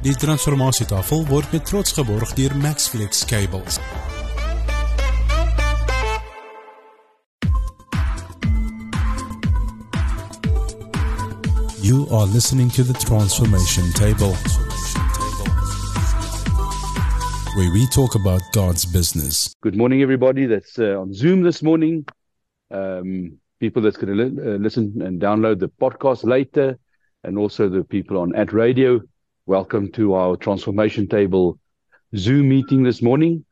Die transformasietafel word met trots geborg deur Maxflex Cables. You are listening to the Transformation Table, where we talk about God's business. Good morning, everybody that's uh, on Zoom this morning. Um, people that's going to li- uh, listen and download the podcast later, and also the people on at radio. Welcome to our Transformation Table Zoom meeting this morning.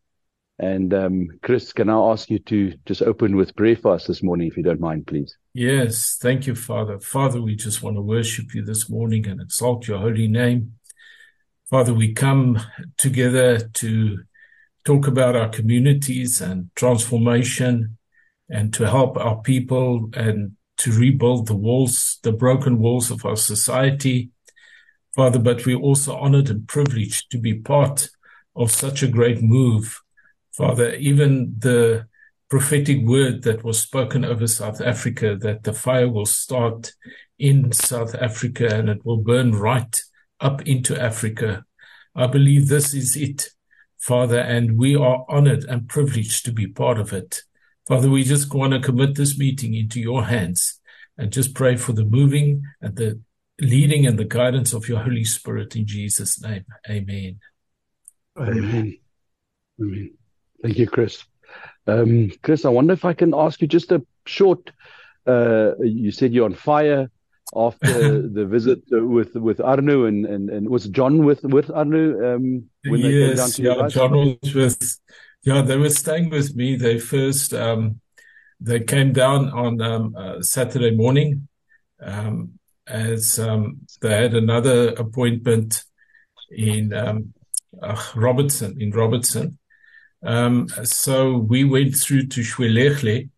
And um, Chris, can I ask you to just open with prayer for us this morning, if you don't mind, please? Yes, thank you, Father. Father, we just want to worship you this morning and exalt your holy name. Father, we come together to talk about our communities and transformation and to help our people and to rebuild the walls, the broken walls of our society. Father, but we're also honored and privileged to be part of such a great move. Father, even the prophetic word that was spoken over South Africa that the fire will start in South Africa and it will burn right up into Africa. I believe this is it, Father, and we are honored and privileged to be part of it. Father, we just want to commit this meeting into your hands and just pray for the moving and the leading and the guidance of your Holy Spirit in Jesus' name. Amen. Amen. Amen. Thank you, Chris. Um, Chris, I wonder if I can ask you just a short. Uh, you said you're on fire after the visit with with Arno and, and and was John with with Arno um, when they yes, came down to yeah, John was with. Yeah, they were staying with me. They first um, they came down on um, uh, Saturday morning um, as um, they had another appointment in um, uh, Robertson in Robertson. Um, so we went through to Zwelihle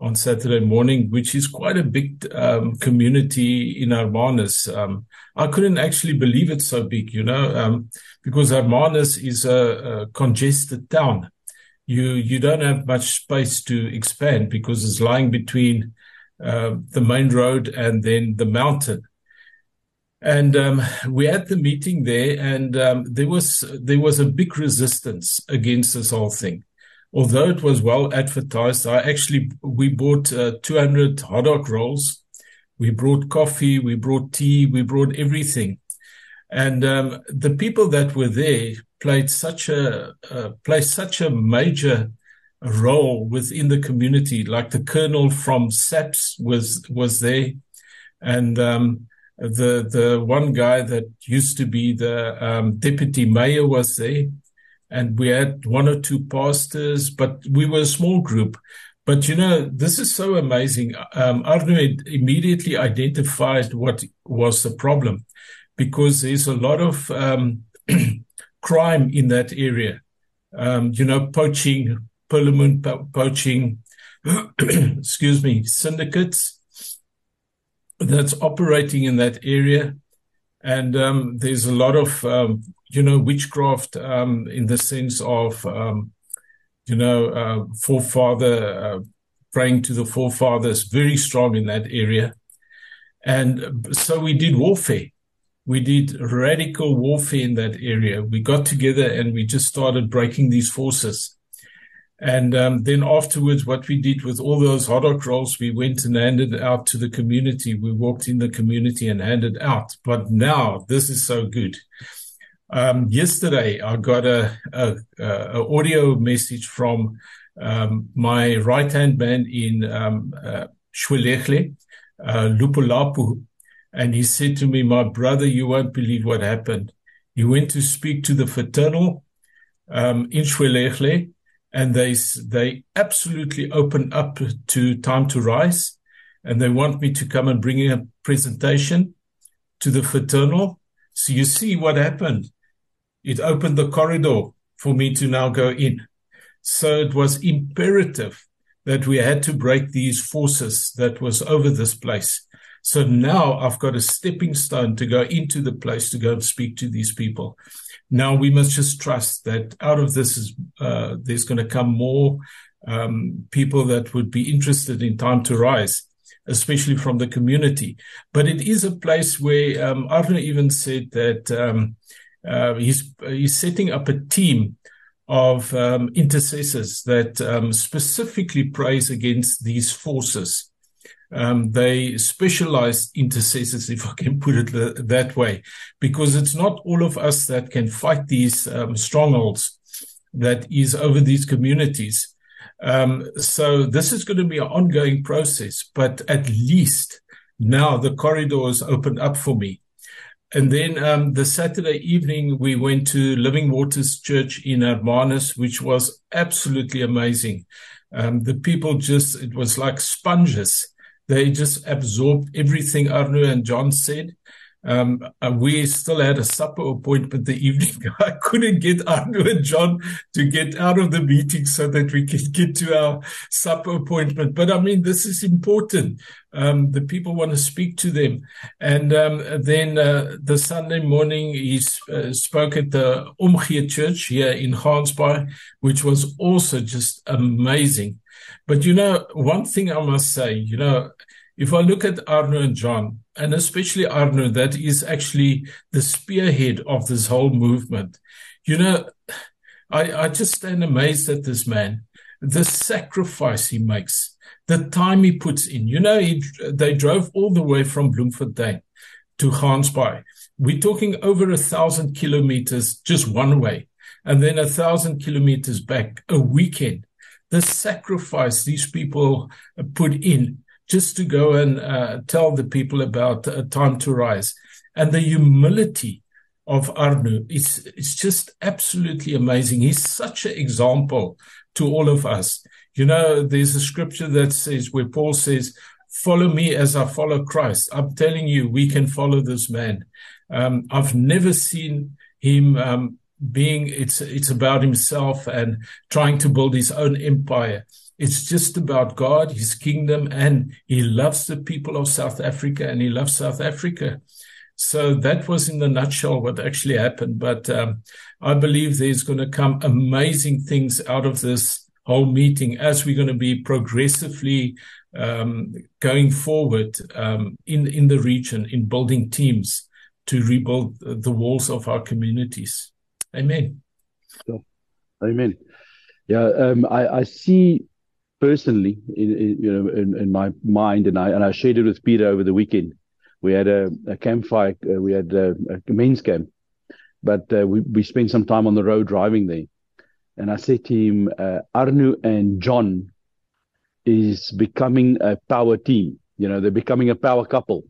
on Saturday morning, which is quite a big um, community in Hermanus. Um, I couldn't actually believe it's so big, you know, um, because Hermanus is a, a, congested town. You you don't have much space to expand because it's lying between uh, the main road and then the mountain. And um, we had the meeting there, and um, there was there was a big resistance against this whole thing. Although it was well advertised, I actually we bought uh, 200 hot dog rolls, we brought coffee, we brought tea, we brought everything, and um, the people that were there played such a uh, played such a major role within the community. Like the colonel from SAPS was was there, and um, the the one guy that used to be the um, deputy mayor was there, and we had one or two pastors, but we were a small group. But you know, this is so amazing. Um, immediately identified what was the problem, because there's a lot of um, crime in that area. Um, you know, poaching, perlemoen po- poaching, excuse me, syndicates that's operating in that area. And um, there's a lot of, um, you know, witchcraft um, in the sense of, um, you know, uh, forefather, uh, praying to the forefathers, very strong in that area. And so we did warfare. We did radical warfare in that area. We got together and we just started breaking these forces. And um, then afterwards, what we did with all those dog rolls, we went and handed out to the community. We walked in the community and handed out. But now this is so good. Um, yesterday, I got a, a, a, audio message from um, my right hand man in um, uh, Zwelihle, uh, Lupulapu, and he said to me, "My brother, you won't believe what happened. He went to speak to the fraternal um, in Zwelihle." And they they absolutely open up to time to rise. And they want me to come and bring a presentation to the fraternal. So you see what happened. It opened the corridor for me to now go in. So it was imperative that we had to break these forces that was over this place so now i've got a stepping stone to go into the place to go and speak to these people now we must just trust that out of this is uh, there's going to come more um, people that would be interested in time to rise, especially from the community. But it is a place where um, even said that um, uh, he's he's setting up a team of um, intercessors that um, specifically prays against these forces. Um, they specialized intercessors, if I can put it that way, because it's not all of us that can fight these um, strongholds that is over these communities. Um, so this is going to be an ongoing process, but at least now the corridors opened up for me. And then um, the Saturday evening, we went to Living Waters Church in Hermanus, which was absolutely amazing. Um, the people just, it was like sponges. They just absorbed everything Arno and John said. Um, uh, we still had a supper appointment the evening. I couldn't get Arno and John to get out of the meeting so that we could get to our supper appointment. But I mean, this is important. Um, the people want to speak to them. And um, then uh, the Sunday morning, he uh, spoke at the Omgee Church here in Gansbaai, which was also just amazing. But you know, one thing I must say, you know, if I look at Arno and John, and especially Arno, that is actually the spearhead of this whole movement. You know, I, I just stand amazed at this man, the sacrifice he makes, the time he puts in. You know, he, they drove all the way from Bloemfontein to Gansbaai. We're talking over a thousand kilometers just one way, and then a thousand kilometers back a weekend. The sacrifice these people put in just to go and uh, tell the people about uh, time to rise and the humility of Arno is it's just absolutely amazing. He's such an example to all of us. You know, there's a scripture that says where Paul says, "Follow me as I follow Christ." I'm telling you, we can follow this man. Um, I've never seen him um, being it's it's about himself and trying to build his own empire. It's just about God, His kingdom, and He loves the people of South Africa and He loves South Africa. So that was in the nutshell what actually happened. But um, I believe there's going to come amazing things out of this whole meeting as we're going to be progressively um, going forward um, in in the region in building teams to rebuild the walls of our communities. Amen. Amen. Yeah, um, I, I see personally, in, in, you know, in, in, my mind, and I and I shared it with Peter over the weekend. We had a, a campfire. Uh, we had a, a, men's camp, but uh, we we spent some time on the road driving there. And I said to him, uh, Arno and John is becoming a power team. You know, they're becoming a power couple.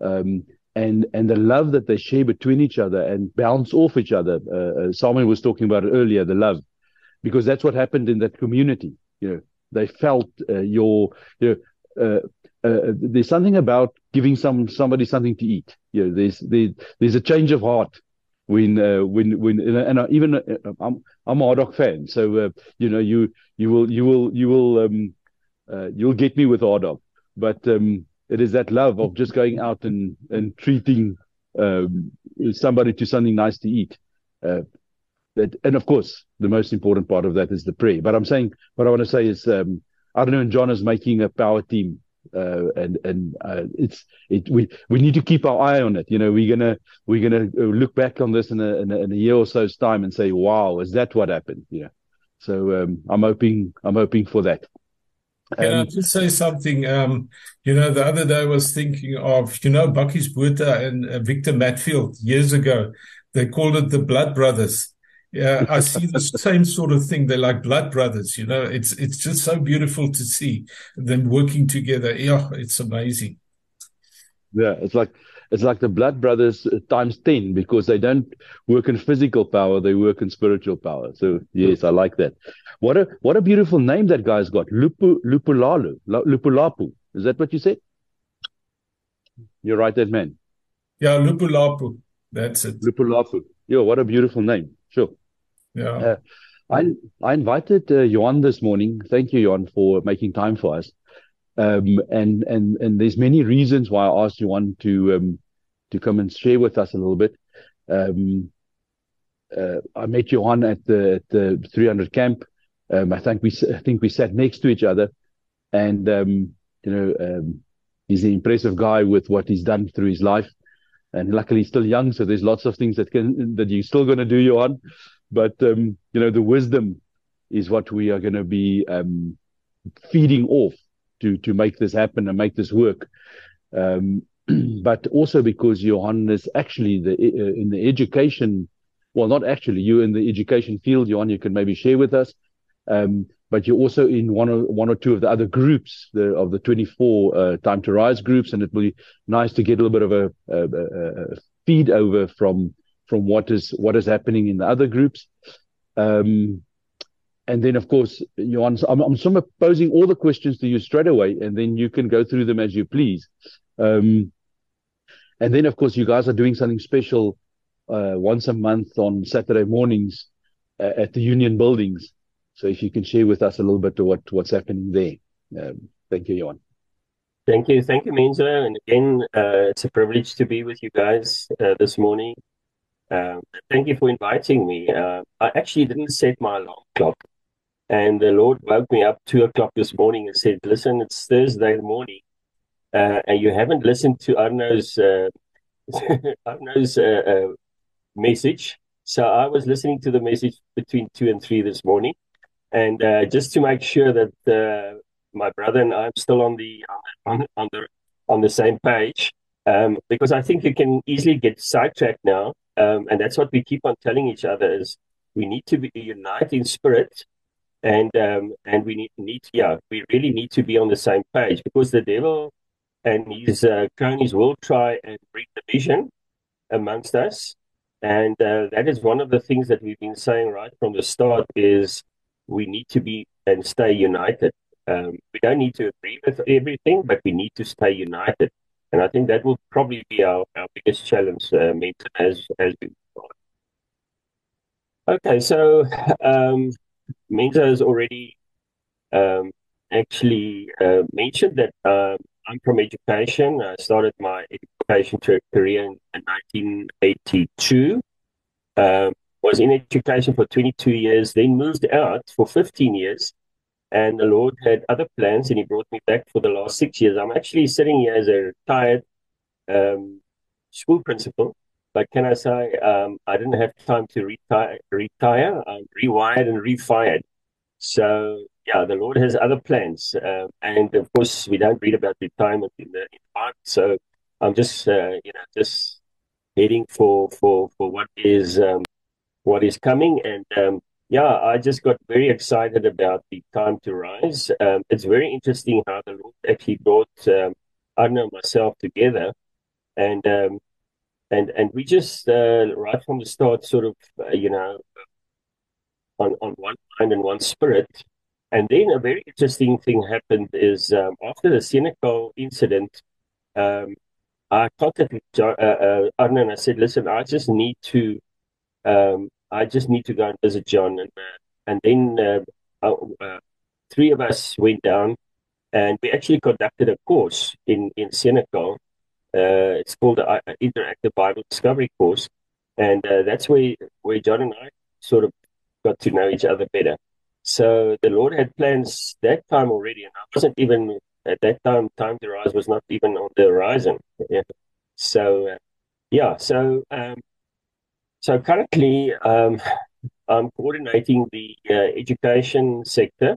Um, and and the love that they share between each other and bounce off each other. Uh, uh Simon was talking about it earlier, the love, because that's what happened in that community. You know, they felt uh, your you know, uh, uh, there's something about giving some somebody something to eat. You know, there's there, there's a change of heart when uh, when when and, even uh, I'm I'm a hard rock fan, so uh, you know you you will you will you will um, you'll get me with hard rock, but um, it is that love of just going out and and treating um, somebody to something nice to eat. Uh, that, and of course, the most important part of that is the prayer. But I'm saying what I want to say is, um, Arno and John is making a power team, uh, and and uh, it's it we we need to keep our eye on it. You know, we're gonna we're gonna look back on this in a, in a, in a year or so's time and say, wow, is that what happened? Yeah. So um, I'm hoping I'm hoping for that. Can um, I just say something? Um, you know, the other day I was thinking of, you know, Bakkies Botha and uh, Victor Matfield years ago. They called it the Blood Brothers. Yeah, I see the same sort of thing. They're like blood brothers, you know. It's it's just so beautiful to see them working together. Yeah, it's amazing. Yeah, it's like it's like the blood brothers times ten because they don't work in physical power; they work in spiritual power. So yes, I like that. What a what a beautiful name that guy's got, Lupu Lupulalu Lupulapu. Is that what you said? You're right, that man. Yeah, Lupulapu. That's it. Lupulapu. Yo, what a beautiful name. Sure. Yeah. Uh, I I invited uh, Johan this morning. Thank you, Johan, for making time for us. Um, and and and there's many reasons why I asked you Johan to um, to come and share with us a little bit. Um, uh, I met Johan at the at the 300 camp. Um, I think we I think we sat next to each other, and um, you know um, he's an impressive guy with what he's done through his life. and luckily he's still young, so there's lots of things that can that you're still going to do, Johan. But you know, the wisdom is what we are going to be feeding off to to make this happen and make this work. Um, but also because Johan is actually the uh, in the education, well, not actually you in the education field, Johan. You can maybe share with us. Um, but you're also in one or one or two of the other groups the, of the 24 uh, time to rise groups, and it will be nice to get a little bit of a, a, a feed over from from what is what is happening in the other groups. Um, and then, of course, Johan, I'm, I'm sort of posing all the questions to you straight away, and then you can go through them as you please. Um, and then, of course, you guys are doing something special uh, once a month on Saturday mornings uh, at the Union Buildings. So if you can share with us a little bit of what, what's happening there. Um, thank you, Johan. Thank you. Thank you, Menzo. And again, uh, it's a privilege to be with you guys uh, this morning. Um, thank you for inviting me. Uh, I actually didn't set my alarm clock. And the Lord woke me up two o'clock this morning and said, listen, it's Thursday morning. Uh, and you haven't listened to Arno's, uh, Arno's uh, message. So I was listening to the message between two and three this morning. And uh, just to make sure that uh, my brother and I'm still on the on, on the on the same page, um, because I think you can easily get sidetracked now, um, and that's what we keep on telling each other is we need to be unite in spirit, and um, and we need need yeah we really need to be on the same page because the devil and his uh, cronies will try and bring division amongst us, and uh, that is one of the things that we've been saying right from the start is we need to be and stay united. Um, we don't need to agree with everything, but we need to stay united. And I think that will probably be our, our biggest challenge, uh, as as we go Okay, so um, Menzo has already um, actually uh, mentioned that uh, I'm from education. I started my education career in 1982. Um, was in education for 22 years, then moved out for 15 years. And the Lord had other plans, and He brought me back for the last six years. I'm actually sitting here as a retired um, school principal. But can I say um, I didn't have time to retire? Retire, I'm rewired and refired. So yeah, the Lord has other plans, uh, and of course we don't read about retirement in the in the Bible. So I'm just uh, you know just heading for for for what is um, what is coming. And um, yeah, I just got very excited about the time to rise. Um, it's very interesting how the Lord actually brought um, Arno and myself together, and um, and and we just uh, right from the start, sort of uh, you know, on on one mind and one spirit. And then a very interesting thing happened is um, after the Senekal incident, um, I contacted uh, uh, Arno and I said, "Listen, I just need to um, I just need to go and visit John. And, uh, and then uh, uh, three of us went down and we actually conducted a course in, in Senekal. Uh, it's called the uh, Interactive Bible Discovery Course. And uh, that's where, where John and I sort of got to know each other better. So the Lord had plans that time already, and I wasn't even at that time. Time to rise was not even on the horizon. Yeah. So, yeah. So um, so currently, um, I'm coordinating the uh, education sector.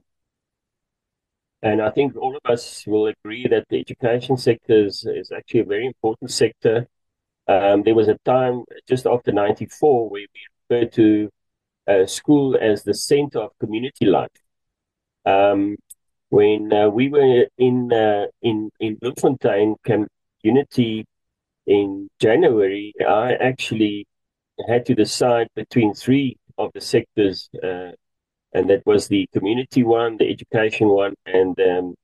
And I think all of us will agree that the education sector is, is actually a very important sector. Um, there was a time just after 94 where we referred to uh, school as the center of community life. Um, when uh, we were in uh, in in Bloemfontein community in January, I actually had to decide between three of the sectors, uh, and that was the community one, the education one, and um,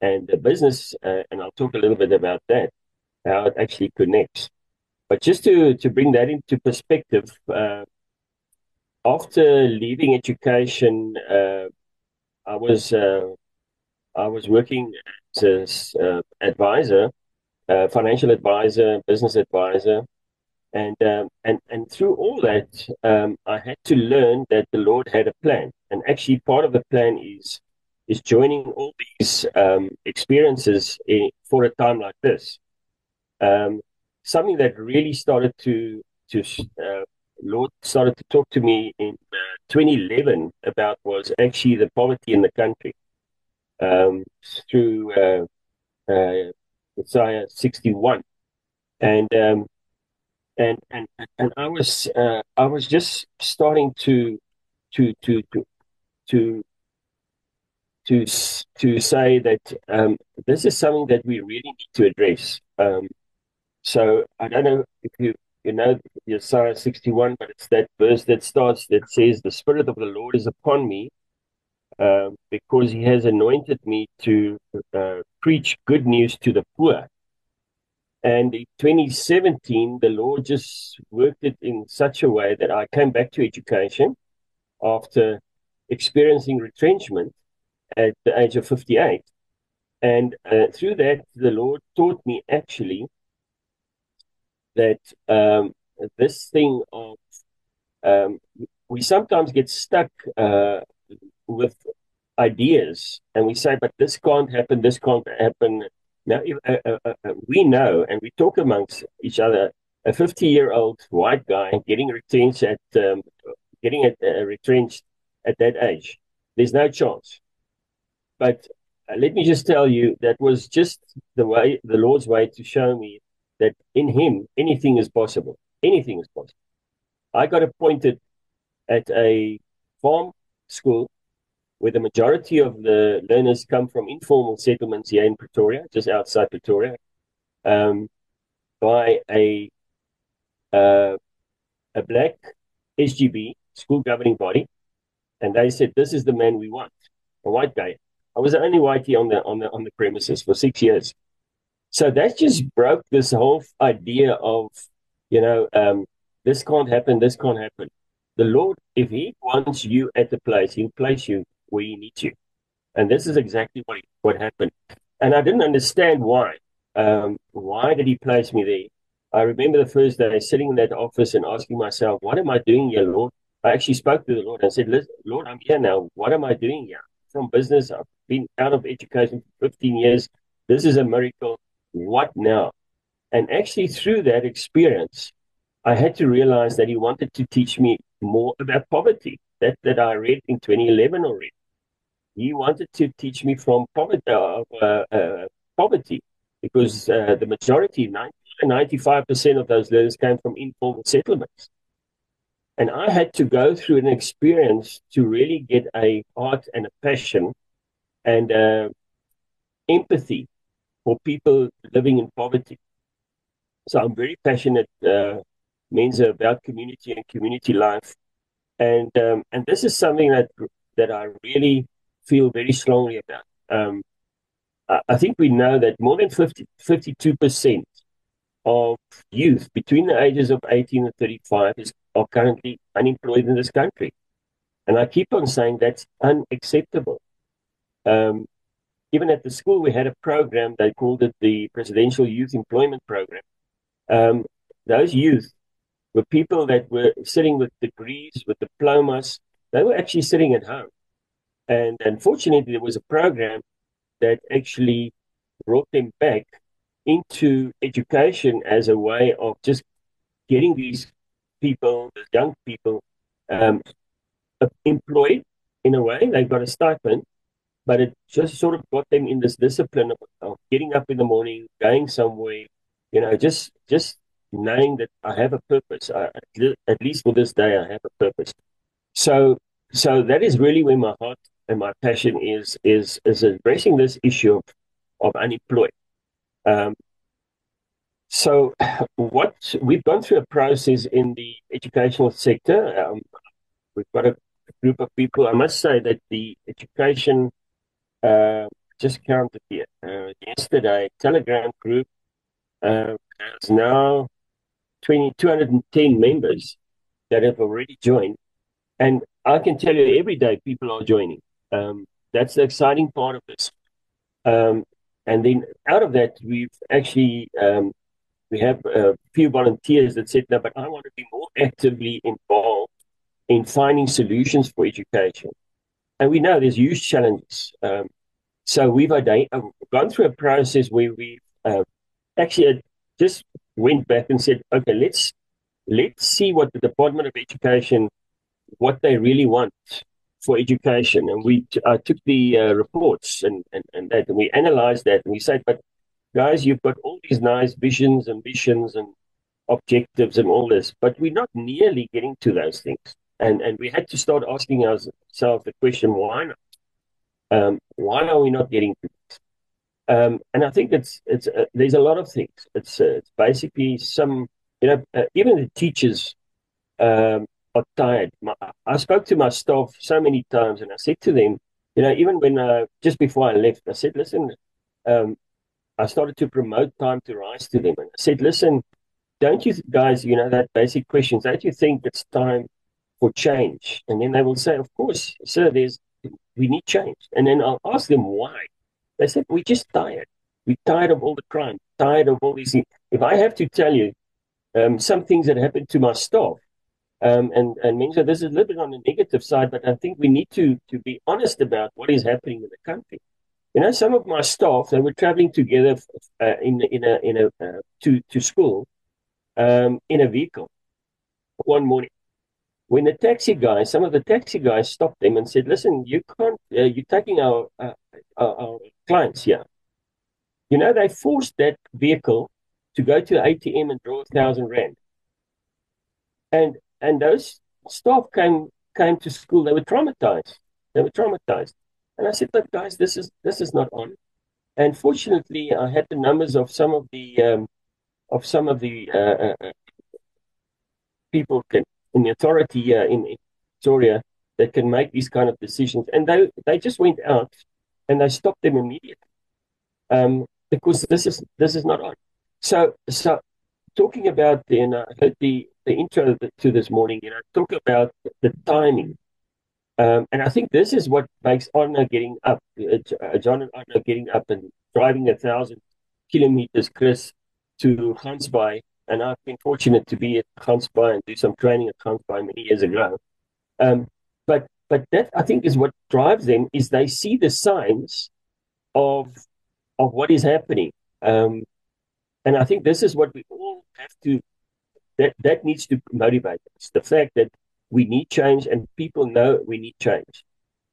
and the business. Uh, and I'll talk a little bit about that, how it actually connects. But just to to bring that into perspective, uh, after leaving education, uh, I was uh, I was working as an uh, advisor, financial advisor, business advisor and um, and and through all that, um, I had to learn that the Lord had a plan, and actually part of the plan is is joining all these um, experiences in, for a time like this. Um, something that really started to to uh, Lord started to talk to me in uh, 2011 about was actually the poverty in the country um, through uh, uh, Isaiah 61, and um, and and and I was uh, I was just starting to to to to to to to say that um, this is something that we really need to address. Um, so I don't know if you you know Isaiah 61, but it's that verse that starts that says, "The Spirit of the Lord is upon me, uh, because He has anointed me to uh, preach good news to the poor." And in 2017, the Lord just worked it in such a way that I came back to education after experiencing retrenchment at the age of 58. And uh, through that, the Lord taught me actually that um, this thing of um, we sometimes get stuck uh, with ideas and we say, but this can't happen, this can't happen. Now, if, uh, uh, uh, uh we know and we talk amongst each other, a 50 year old white guy getting retrenched at, um, getting uh, retrenched at that age, there's no chance. But let me just tell you, that was just the way, the Lord's way to show me that in him anything is possible. Anything is possible. I got appointed at a farm school where the majority of the learners come from informal settlements here in Pretoria, just outside Pretoria, um, by a uh, a black SGB school governing body, and they said this is the man we want, a white guy. I was the only whitey on the on the on the premises for six years. So that just broke this whole idea of, you know, um, this can't happen, this can't happen. The Lord, if He wants you at the place, He'll place you where He needs you. And this is exactly what, what happened. And I didn't understand why. Um, why did He place me there? I remember the first day sitting in that office and asking myself, what am I doing here, Lord? I actually spoke to the Lord and said, Lord, I'm here now. What am I doing here? From business, I've been out of education for 15 years. This is a miracle what now? And actually, through that experience, I had to realize that he wanted to teach me more about poverty that, that I read in 2011 already. He wanted to teach me from poverty, uh, uh, poverty because uh, the majority, 90, 95% of those learners came from informal settlements. And I had to go through an experience to really get a heart and a passion and uh, empathy for people living in poverty. So I'm very passionate, uh, Mensa, about community and community life, and um, and this is something that that I really feel very strongly about. Um, I, think we know that more than 52 percent of youth between the ages of 18 and 35 is are currently unemployed in this country, and I keep on saying that's unacceptable. Um, even at the school, we had a program, they called it the Presidential Youth Employment Program. Um, those youth were people that were sitting with degrees, with diplomas. They were actually sitting at home. And unfortunately, there was a program that actually brought them back into education as a way of just getting these people, these young people, um, employed in a way. They've got a stipend, but it just sort of got them in this discipline of, of getting up in the morning, going somewhere, you know, just just knowing that I have a purpose. I, at least for this day, I have a purpose. So so that is really where my heart and my passion is is is addressing this issue of of unemployed. Um, so, what we've gone through a process in the educational sector. Um, we've got a group of people. I must say that the education uh, just counted here. Uh, yesterday, Telegram group uh, has now 20, 210 members that have already joined. And I can tell you every day people are joining. Um, that's the exciting part of this. Um, and then out of that, we've actually um, we have a few volunteers that said, "No, but I want to be more actively involved in finding solutions for education." And we know there's huge challenges. Um, so we've uh, gone through a process where we've uh, actually uh, just went back and said, okay, let's let's see what the Department of Education, what they really want for education. And we I took the uh, reports and, and, and that, and we analyzed that, and we said, but guys, you've got all these nice visions, ambitions, and objectives, and all this, but we're not nearly getting to those things. And and we had to start asking ourselves the question, why not? Um, why are we not getting to this? Um, and I think it's it's uh, there's a lot of things. It's uh, it's basically some you know uh, even the teachers um, are tired. My, I spoke to my staff so many times, and I said to them, you know, even when uh, just before I left, I said, listen, um, I started to promote time to rise to them, and I said, listen, don't you guys, you know, that basic questions, don't you think it's time for change? And then they will say, of course, sir, there's we need change. And then I'll ask them why. They said, we're just tired. We're tired of all the crime, tired of all these things. If I have to tell you um, some things that happened to my staff, um, and and means this is a little bit on the negative side, but I think we need to to be honest about what is happening in the country. You know, some of my staff they were traveling together uh, in in a in a uh, to to school um, in a vehicle one morning. When the taxi guys, some of the taxi guys stopped them and said, "Listen, you can't. Uh, you're taking our, uh, our, our clients here. You know, they forced that vehicle to go to the ATM and draw a thousand rand. And and those staff came came to school. They were traumatized. They were traumatized. And I said, "But guys, this is this is not on." And fortunately, I had the numbers of some of the um, of some of the uh, uh, uh people can, in the authority uh, in, Victoria that can make these kind of decisions. And they they just went out and they stopped them immediately um, because this is this is not on. So so talking about I heard the the intro to this morning, you know, talk about the timing. Um, and I think this is what makes Arno getting up, uh, uh, John and Arno getting up and driving a thousand kilometers, Chris, to Gansbaai. And I've been fortunate to be at Gansbaai and do some training at Gansbaai many years ago. Um, but but that I think is what drives them is they see the signs of of what is happening. Um, and I think this is what we all have to that that needs to motivate us. The fact that we need change and people know we need change.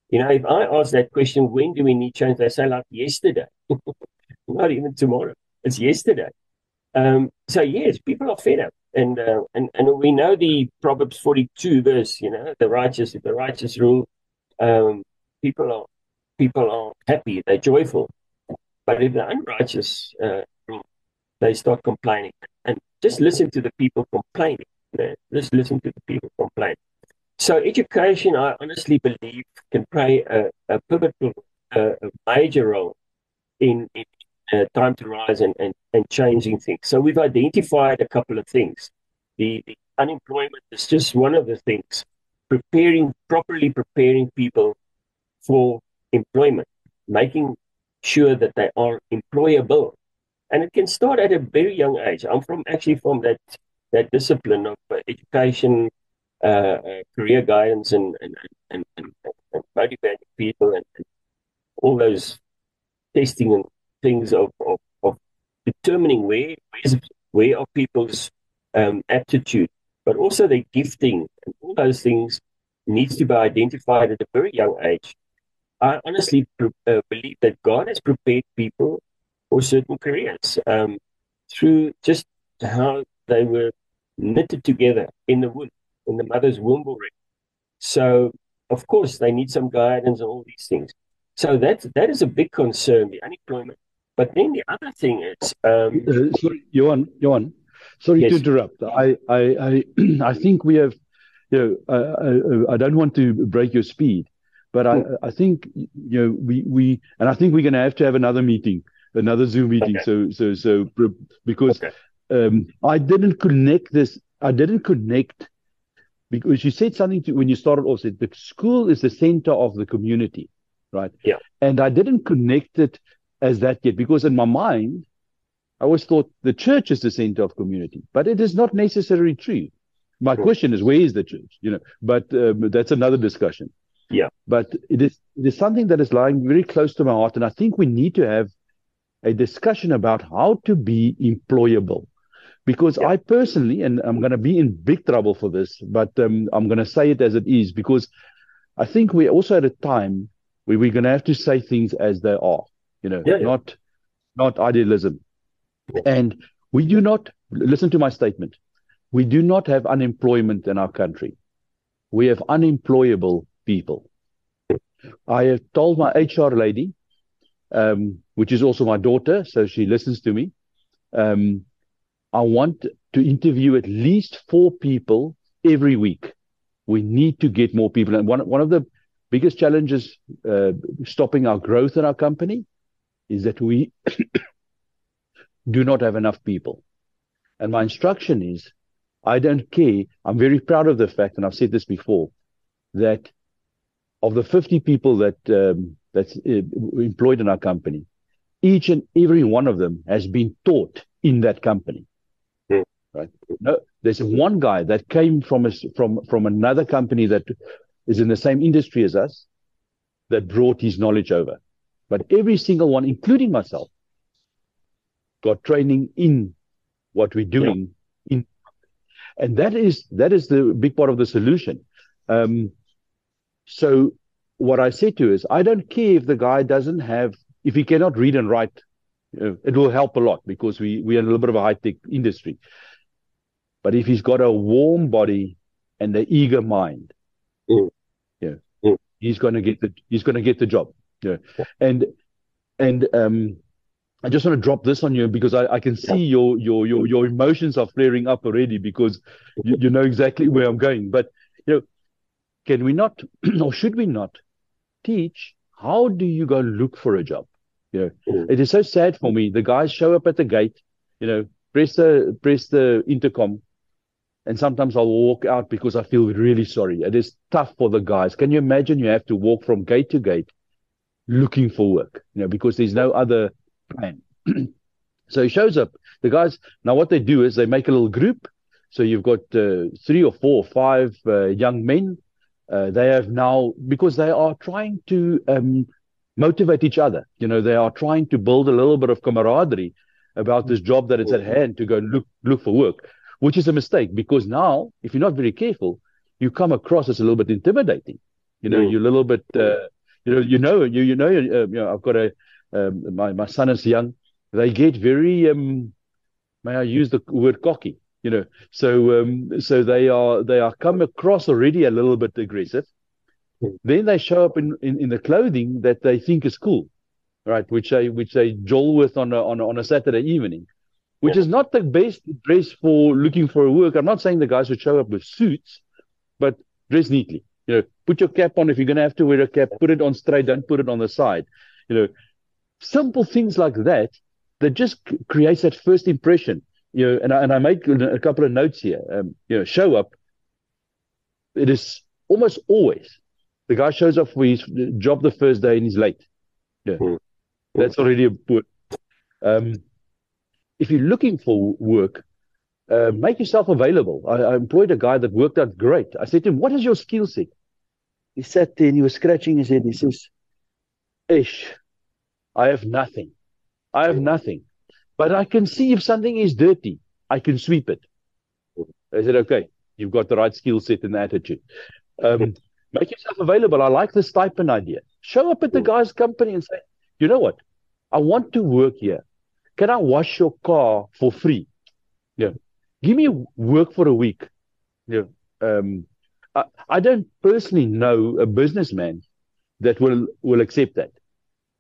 You know, if I ask that question, when do we need change? They say like yesterday, not even tomorrow. It's yesterday. Um, so yes, people are fed up, and uh, and and we know the Proverbs forty two verse. You know, the righteous, if the righteous rule, um, people are people are happy, they're joyful. But if the unrighteous uh, they start complaining. And just listen to the people complaining. Just listen to the people complain. So education, I honestly believe, can play a, a pivotal, uh, a major role in, in uh, time to rise and, and, and changing things. So we've identified a couple of things. The, the unemployment is just one of the things. Preparing, properly preparing people for employment, making sure that they are employable and it can start at a very young age. I'm from actually from that that discipline of uh, education, uh, uh, career guidance, and and, and, and, and motivating people, and, and, all those testing and things of, of, of determining where where are people's um, aptitude, but also their gifting, and all those things needs to be identified at a very young age. I honestly uh, believe that God has prepared people for certain careers um, through just how they were knitted together in the womb, in the mother's womb already. So, of course, they need some guidance and all these things. So that that is a big concern, the unemployment. But then the other thing is, um, uh, sorry, Johan, Johan, sorry yes. to interrupt. I, I, I, I think we have, you know, I, I, I don't want to break your speed, but I, I think you know we we, and I think we're going to have to have another meeting another Zoom meeting. Okay. So so so because okay. Um, I didn't connect this. I didn't connect because you said something to when you started off. Said the school is the center of the community, right? Yeah. And I didn't connect it as that yet because in my mind, I always thought the church is the center of community, but it is not necessarily true. My question is, where is the church? You know, but um, that's another discussion. Yeah. But it is it is something that is lying very close to my heart, and I think we need to have a discussion about how to be employable. Because yeah. I personally, and I'm going to be in big trouble for this, but um, I'm going to say it as it is because I think we're also at a time where we're going to have to say things as they are, you know, yeah, not not idealism. And we do not listen to my statement. We do not have unemployment in our country. We have unemployable people. I have told my HR lady, um, which is also my daughter, so she listens to me. Um, I want to interview at least four people every week. We need to get more people. And one, one of the biggest challenges uh, stopping our growth in our company is that we do not have enough people. And my instruction is I don't care. I'm very proud of the fact, and I've said this before, that of the 50 people that um, that's uh, employed in our company, each and every one of them has been taught in that company. Right? No, there's one guy that came from a, from from another company that is in the same industry as us that brought his knowledge over. But every single one, including myself, got training in what we're doing yeah. in and that is that is the big part of the solution um, so what i say to is i don't care if the guy doesn't have if he cannot read and write uh, it will help a lot because we we are in a little bit of a high tech industry but if he's got a warm body and an eager mind mm. yeah mm. he's going to get the he's going to get the job yeah and and um I just want to drop this on you because I, I can see your, your your your emotions are flaring up already because you, you know exactly where I'm going. But you know, can we not or should we not teach how do you go look for a job? You know, mm. it is so sad for me. The guys show up at the gate, you know, press the press the intercom, and sometimes I'll walk out because I feel really sorry. It is tough for the guys. Can you imagine you have to walk from gate to gate looking for work, you know, because there's no other plan. so he shows up. The guys now what they do is they make a little group. So you've got uh, three or four or five uh, young men. Uh, they have now because they are trying to um, motivate each other. You know, they are trying to build a little bit of camaraderie about this job that is at hand to go look look for work, which is a mistake because now if you're not very careful, you come across as a little bit intimidating. You know, mm. you're a little bit. Uh, you know, you know, you you know, uh, you know, I've got a um, my my son is young. They get very um, may I use the word cocky, you know. So um, so they are they are come across already a little bit aggressive. Hmm. Then they show up in, in, in the clothing that they think is cool, right? Which they which they joel with on a on a, on a Saturday evening, which yeah. is not the best dress for looking for work. I'm not saying the guys should show up with suits, but dress neatly. You know, put your cap on if you're going to have to wear a cap. Put it on straight. Don't put it on the side. You know, simple things like that that just c- creates that first impression. You know, and I, and I make a couple of notes here. Um, you know, show up. It is almost always the guy shows up for his job the first day and he's late. Yeah, mm. that's already a. Um, if you're looking for work, uh, make yourself available. I, I, employed a guy that worked out great. I said to him, "What is your skill set?" He sat there and he was scratching his head. He says, "Ish, I have nothing. I have nothing. But I can see if something is dirty, I can sweep it. I said, okay, you've got the right skill set and attitude. Um, make yourself available. I like the stipend idea. Show up at the guy's company and say, you know what? I want to work here. Can I wash your car for free? Yeah. Give me work for a week. Yeah. Um, I, I don't personally know a businessman that will, will accept that.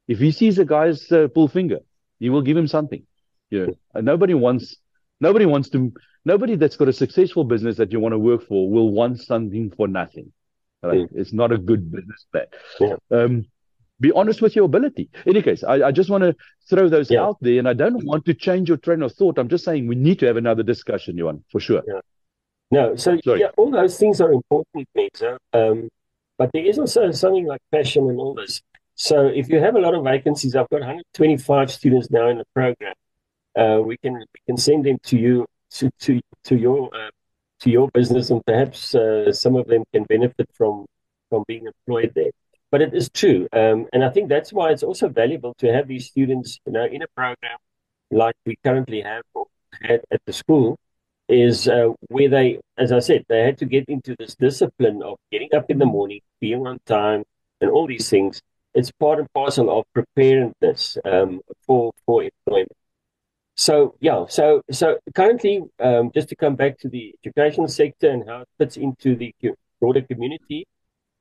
If he sees a guy's uh, pull finger, he will give him something. Yeah. nobody wants nobody wants to nobody that's got a successful business that you want to work for will want something for nothing. Right? Mm. It's not a good business plan. Yeah. Um, be honest with your ability. In any case, I, I just want to throw those yeah. out there, and I don't want to change your train of thought. I'm just saying we need to have another discussion, Johan, for sure. Yeah. No, so Sorry. yeah, all those things are important, Peter. Um, but there is also something like passion and all this. So if you have a lot of vacancies, I've got 125 students now in the program. Uh, we can we can send them to you to to to your uh, to your business, and perhaps uh, some of them can benefit from from being employed there. But it is true, um, and I think that's why it's also valuable to have these students, you know, in a program like we currently have, had at the school is uh, where they, as I said, they had to get into this discipline of getting up in the morning, being on time, and all these things. It's part and parcel of preparedness um, for for employment. So yeah, so so currently, um, just to come back to the education sector and how it fits into the broader community,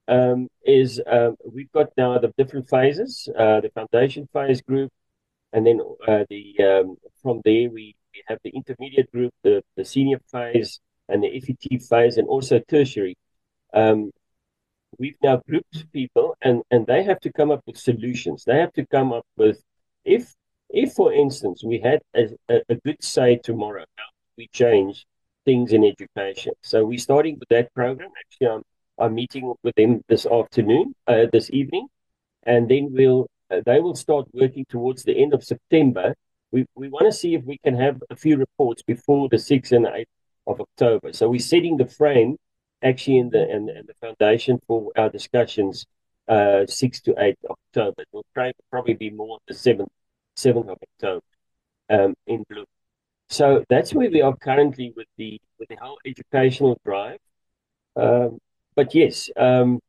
um, is um, we've got now the different phases, uh, the foundation phase group, and then uh, the um, from there we, we have the intermediate group, the, the senior phase, and the FET phase, and also tertiary. Um, we've now grouped people, and and they have to come up with solutions. They have to come up with if if, for instance, we had a, a, a good say tomorrow, how we change things in education. So we're starting with that program. Actually, I'm, I'm meeting with them this afternoon, uh, this evening, and then we'll uh, they will start working towards the end of September. We we want to see if we can have a few reports before the sixth and eighth of October. So we're setting the frame actually in the and, the foundation for our discussions uh, six to eight October. It will probably be more the seventh 7th of October um, in Bloem. So that's where we are currently with the with the whole educational drive. Um, but yes, um,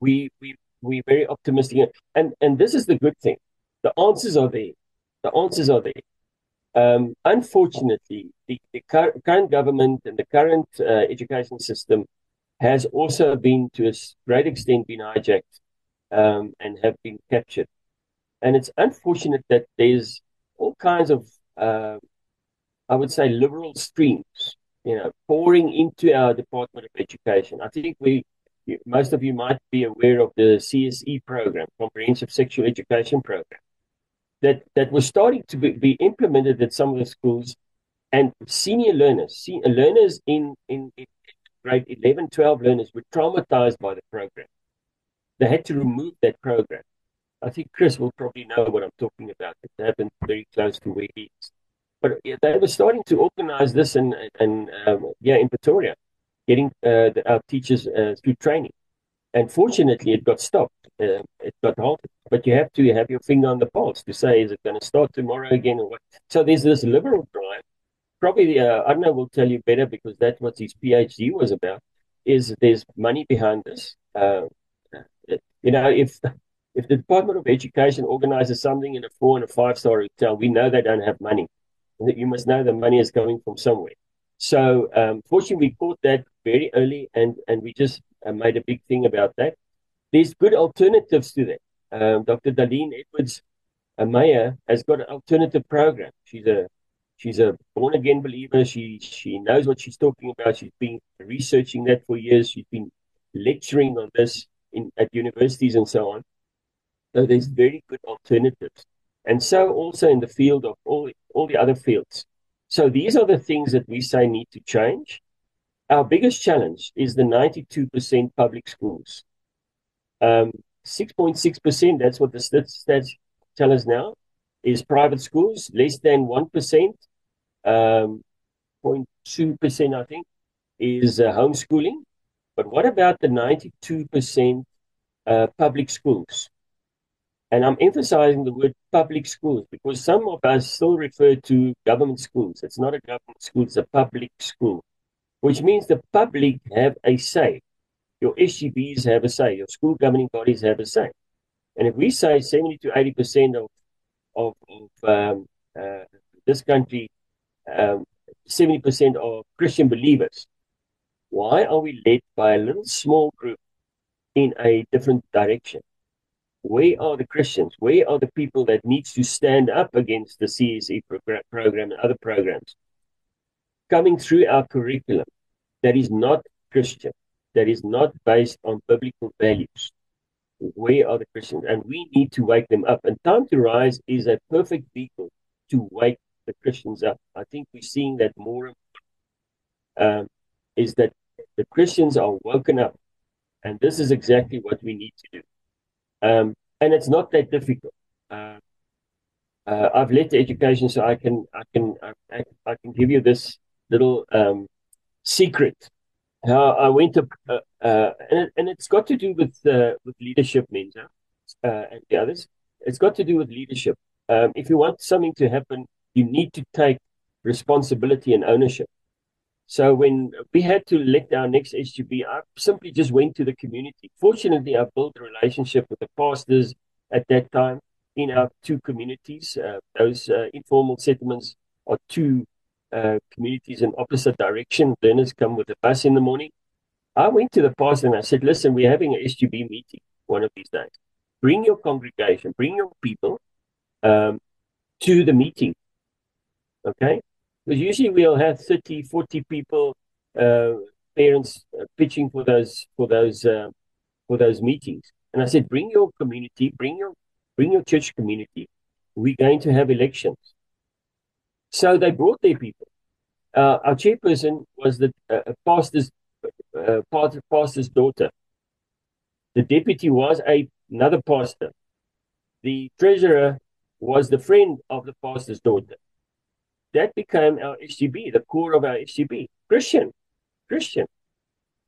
we we we're very optimistic, and and this is the good thing. The answers are there. The answers are there. Um, unfortunately, the, the current government and the current uh, education system has also been, to a great extent, been hijacked um, and have been captured. And it's unfortunate that there's all kinds of, uh, I would say, liberal streams, you know, pouring into our Department of Education. I think we, most of you might be aware of the CSE program, Comprehensive Sexual Education Program, that, that was starting to be, be implemented at some of the schools. And senior learners, senior learners in, in, in grade 11, 12 learners were traumatized by the program. They had to remove that program. I think Chris will probably know what I'm talking about. It happened very close to where he is. But they were starting to organize this and um, yeah in Pretoria, getting uh, the, our teachers uh, through training. And fortunately, it got stopped. Uh, it got halted. But you have to have your finger on the pulse to say, is it going to start tomorrow again or what? So there's this liberal drive. Probably, uh, know, will tell you better because that's what his PhD was about. Is there's money behind this? Uh, you know, if if the Department of Education organizes something in a four and a five star hotel, we know they don't have money. You must know the money is coming from somewhere. So, um, fortunately, we caught that very early and, and we just uh, made a big thing about that. There's good alternatives to that. Um, Dr. Darlene Edwards a Meyer has got an alternative program. She's a she's a born again believer. She she knows what she's talking about. She's been researching that for years. She's been lecturing on this in at universities and so on. So there's very good alternatives. And so also in the field of all, all the other fields. So these are the things that we say need to change. Our biggest challenge is the 92% public schools. Um, 6.6%, that's what the stats, tell us now, is private schools, less than 1%, um, 0.2%, I think, is uh, homeschooling. But what about the 92% uh, public schools? And I'm emphasizing the word public schools because some of us still refer to government schools. It's not a government school, it's a public school, which means the public have a say. Your SGBs have a say, your school governing bodies have a say. And if we say 70 to 80% of, of, of um, uh, this country, um, 70% are Christian believers, why are we led by a little small group in a different direction? Where are the Christians? Where are the people that needs to stand up against the CSE program and other programs coming through our curriculum that is not Christian, that is not based on biblical values? Where are the Christians? And we need to wake them up. And Time to Rise is a perfect vehicle to wake the Christians up. I think we're seeing that more and more. Um, is that the Christians are woken up. And this is exactly what we need to do. Um, and it's not that difficult. Uh, uh, I've led the education, so I can I can I, I can give you this little um, secret. How I went to, uh, uh, and it, and it's got to do with uh, with leadership, Menzo, uh, and the others. It's got to do with leadership. Um, if you want something to happen, you need to take responsibility and ownership. So when we had to elect our next SGB, I simply just went to the community. Fortunately, I built a relationship with the pastors at that time in our two communities. Uh, those uh, informal settlements are two uh, communities in opposite direction. Learners come with the bus in the morning. I went to the pastor and I said, listen, we're having an SGB meeting one of these days. Bring your congregation, bring your people um, to the meeting. Okay? Because usually we'll have 30, 40 people, uh, parents uh, pitching for those for those uh, for those meetings. And I said, bring your community, bring your bring your church community. We're going to have elections. So they brought their people. Uh, our chairperson was the uh, pastor's uh, pastor's daughter. The deputy was a, another pastor. The treasurer was the friend of the pastor's daughter that became our SGB, the core of our SGB, Christian, Christian.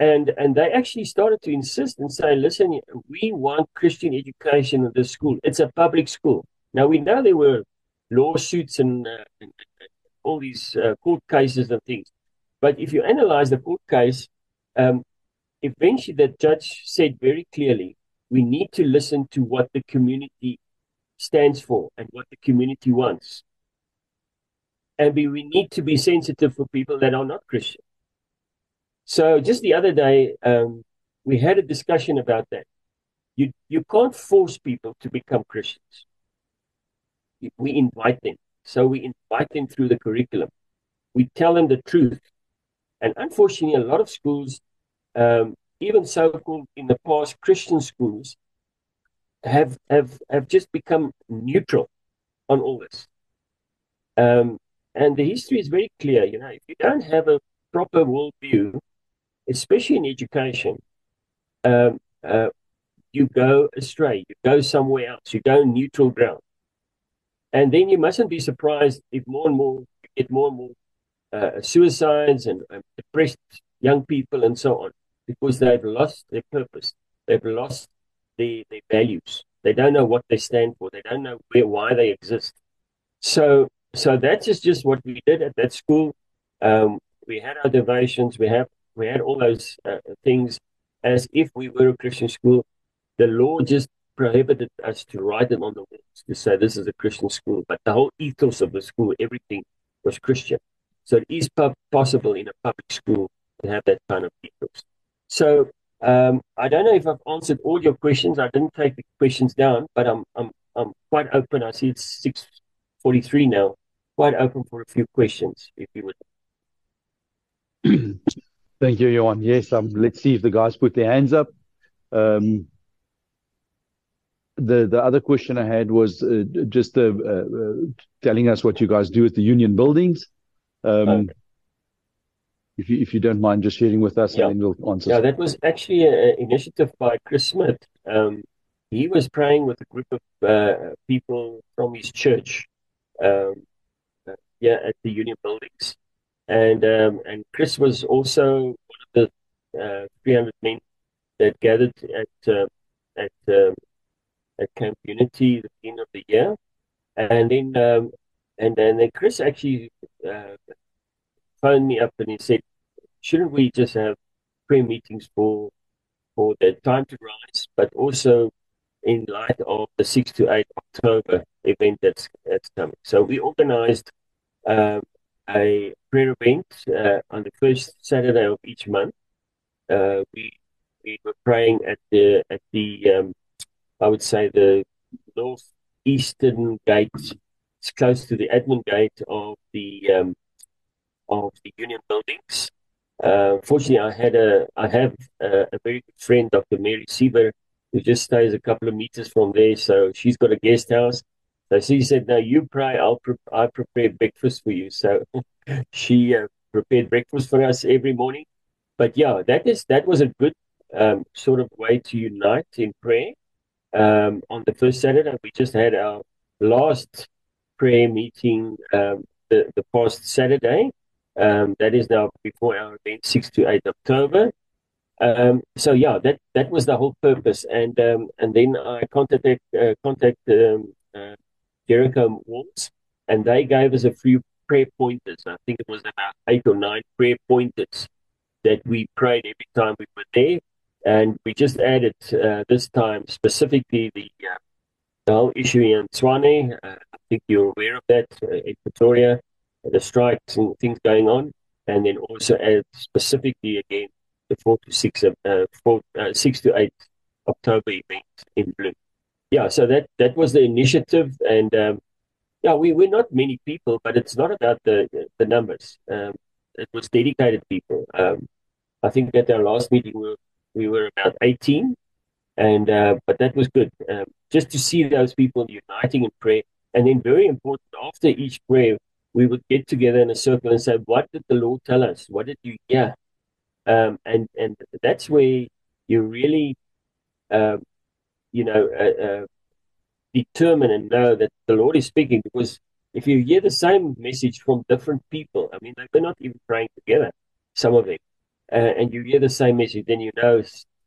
And, and they actually started to insist and say, listen, we want Christian education in this school. It's a public school. Now, we know there were lawsuits and, uh, and all these uh, court cases and things. But if you analyze the court case, um, eventually the judge said very clearly, we need to listen to what the community stands for and what the community wants and we, we need to be sensitive for people that are not Christian. So just the other day, um, we had a discussion about that. You you can't force people to become Christians. We invite them. So we invite them through the curriculum. We tell them the truth. And unfortunately, a lot of schools, um, even so-called in the past Christian schools, have have have just become neutral on all this. Um, and the history is very clear. You know, if you don't have a proper worldview, especially in education, um, uh, you go astray. You go somewhere else. You go neutral ground. And then you mustn't be surprised if more and more get more and more uh, suicides and uh, depressed young people and so on because they've lost their purpose. They've lost their, their values. They don't know what they stand for. They don't know where, why they exist. So so that is just what we did at that school. Um, we had our devotions, we have we had all those uh, things as if we were a Christian school. The law just prohibited us to write them on the walls to say this is a Christian school, but the whole ethos of the school, everything was Christian. So it is possible in a public school to have that kind of ethos. So um, I don't know if I've answered all your questions. I didn't take the questions down, but I'm I'm I'm quite open. I see it's six forty three now quite open for a few questions, if you would. Thank you, Johan. Yes, um, let's see if the guys put their hands up. Um, the the other question I had was uh, just uh, uh, telling us what you guys do at the union buildings. Um. If you if you don't mind just sharing with us, and then we'll answer. Yeah, that was actually an initiative by Chris Smith. Um, he was praying with a group of uh, people from his church. Here at the union buildings. And um, and Chris was also one of the uh, 300 men that gathered at uh, at um, at Camp Unity at the end of the year, and then um, and, and then Chris actually uh, phoned me up and he said, "Shouldn't we just have prayer meetings for for the time to rise, but also in light of the 6 to 8 October event that's that's coming?" So we organized uh, a prayer event uh, on the first Saturday of each month. Uh, we we were praying at the at the um, I would say the northeastern gate. It's close to the admin gate of the um, of the union buildings. Uh, fortunately, I had a I have a, a, very good friend, Dr. Mary Sieber, who just stays a couple of meters from there. So she's got a guest house. So she said, "No, you pray. I'll pre- I prepare breakfast for you." So she uh, prepared breakfast for us every morning. But yeah, that is that was a good um, sort of way to unite in prayer. Um, on the first Saturday, we just had our last prayer meeting um, the the past Saturday. Um, that is now before our event, six to eight October. Um, so yeah, that that was the whole purpose, and um, and then I contacted uh, contact um, uh, Jericho Walls, and they gave us a few prayer pointers. I think it was about eight or nine prayer pointers that we prayed every time we were there. And we just added uh, this time specifically the, uh, the whole issue in Tshwane. Uh, I think you're aware of that uh, in Pretoria, the strikes and things going on. And then also add specifically again the four to six, uh, four, uh, six to eight October event in Bloem. Yeah, so that that was the initiative, and um, yeah, we we're not many people, but it's not about the the numbers. Um, it was dedicated people. Um, I think at our last meeting we were, we were about eighteen, and uh, but that was good. Um, just to see those people uniting in prayer, and then very important after each prayer, we would get together in a circle and say, "What did the Lord tell us? What did you hear?" Um, and and that's where you really, uh, you know, uh, uh, determine and know that the Lord is speaking. Because if you hear the same message from different people, I mean, they're not even praying together, some of them, uh, and you hear the same message, then you know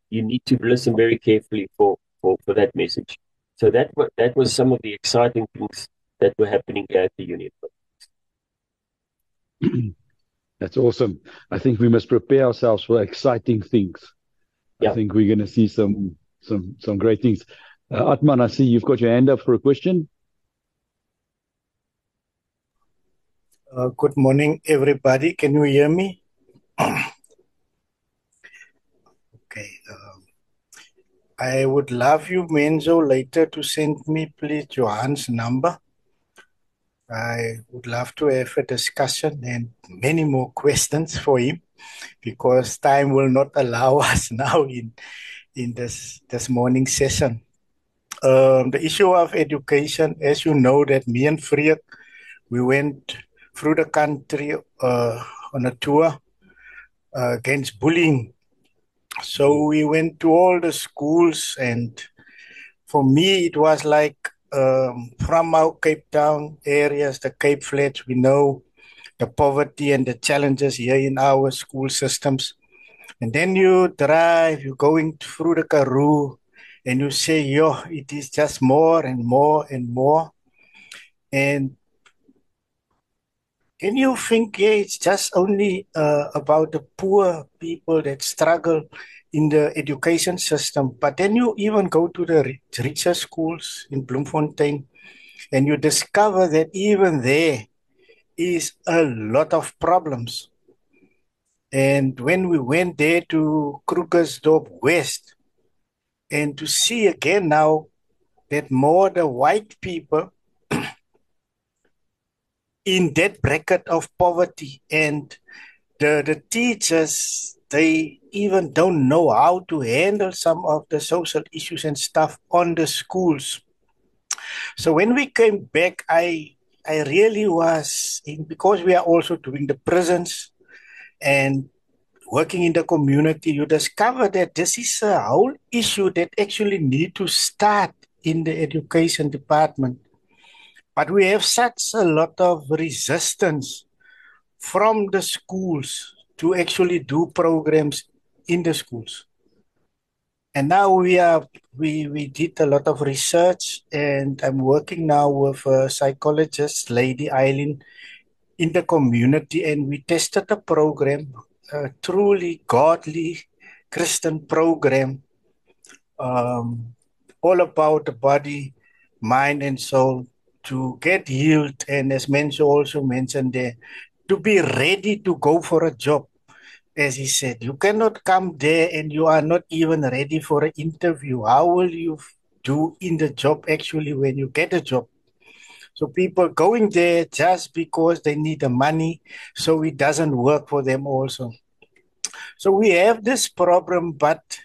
you need to listen very carefully for for, for that message. So that that was some of the exciting things that were happening at the union. That's awesome. I think we must prepare ourselves for exciting things. Yeah. I think we're going to see some some some great things. Uh, Atman, I see you've got your hand up for a question. Uh, good morning, everybody. Can you hear me? okay. Um, I would love you, Menzo, later to send me, please, Johan's number I would love to have a discussion and many more questions for him because time will not allow us now in in this this morning session. Um, the issue of education, as you know, that me and Fried, we went through the country uh, on a tour uh, against bullying. So we went to all the schools, and for me, it was like um, from our Cape Town areas, the Cape Flats, we know the poverty and the challenges here in our school systems. And then you drive, you're going through the Karoo, and you say, yo, it is just more and more and more. And can you think, yeah, it's just only uh, about the poor people that struggle in the education system. But then you even go to the richer schools in Bloemfontein and you discover that even there is a lot of problems. And when we went there to Krugersdorp West, and to see again now that more the white people in that bracket of poverty and the, the teachers, they even don't know how to handle some of the social issues and stuff on the schools. So when we came back, I I really was in, because we are also doing the prisons and working in the community. You discover that this is a whole issue that actually need to start in the education department. But we have such a lot of resistance from the schools to actually do programs in the schools. And now we are we we did a lot of research, and I'm working now with a psychologist, Lady Eileen, in the community, and we tested a program, a truly godly Christian program, um, all about the body, mind, and soul to get healed, and as Menzo also mentioned there, to be ready to go for a job as he said, you cannot come there and you are not even ready for an interview. How will you do in the job actually when you get a job? So people going there just because they need the money, so it doesn't work for them also. So we have this problem, but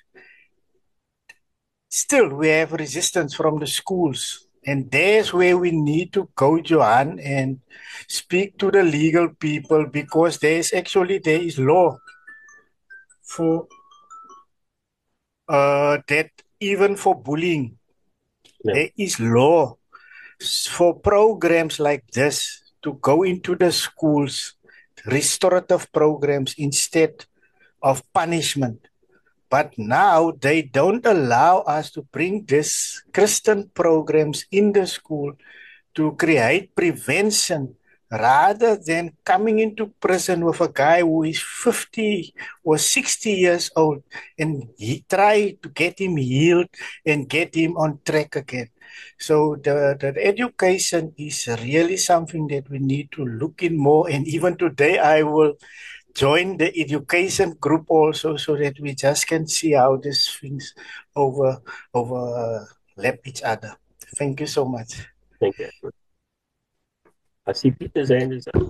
still we have resistance from the schools. And there's where we need to go, Johan, and speak to the legal people because there's actually there is law for uh, that even for bullying, yeah. there is law for programs like this to go into the schools, restorative programs instead of punishment. But now they don't allow us to bring this Christian programs in the school to create prevention rather than coming into prison with a guy who is 50 or 60 years old and he try to get him healed and get him on track again. So the, the education is really something that we need to look in more. And even today, I will join the education group also so that we just can see how these things over overlap each other. Thank you so much. Thank you. I see Peter's hand is up.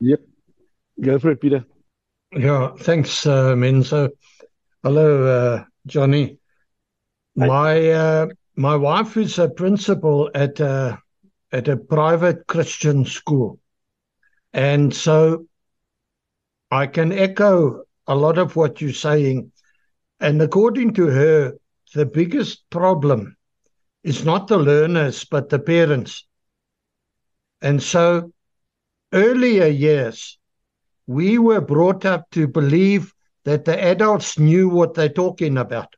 Yep. Go for it, Peter. Yeah, thanks, uh, Menzo. Hello, uh, Johnny. My uh, my wife is a principal at a at a private Christian school, and so I can echo a lot of what you're saying. And according to her, the biggest problem is not the learners, but the parents. And so, earlier years, we were brought up to believe that the adults knew what they're talking about.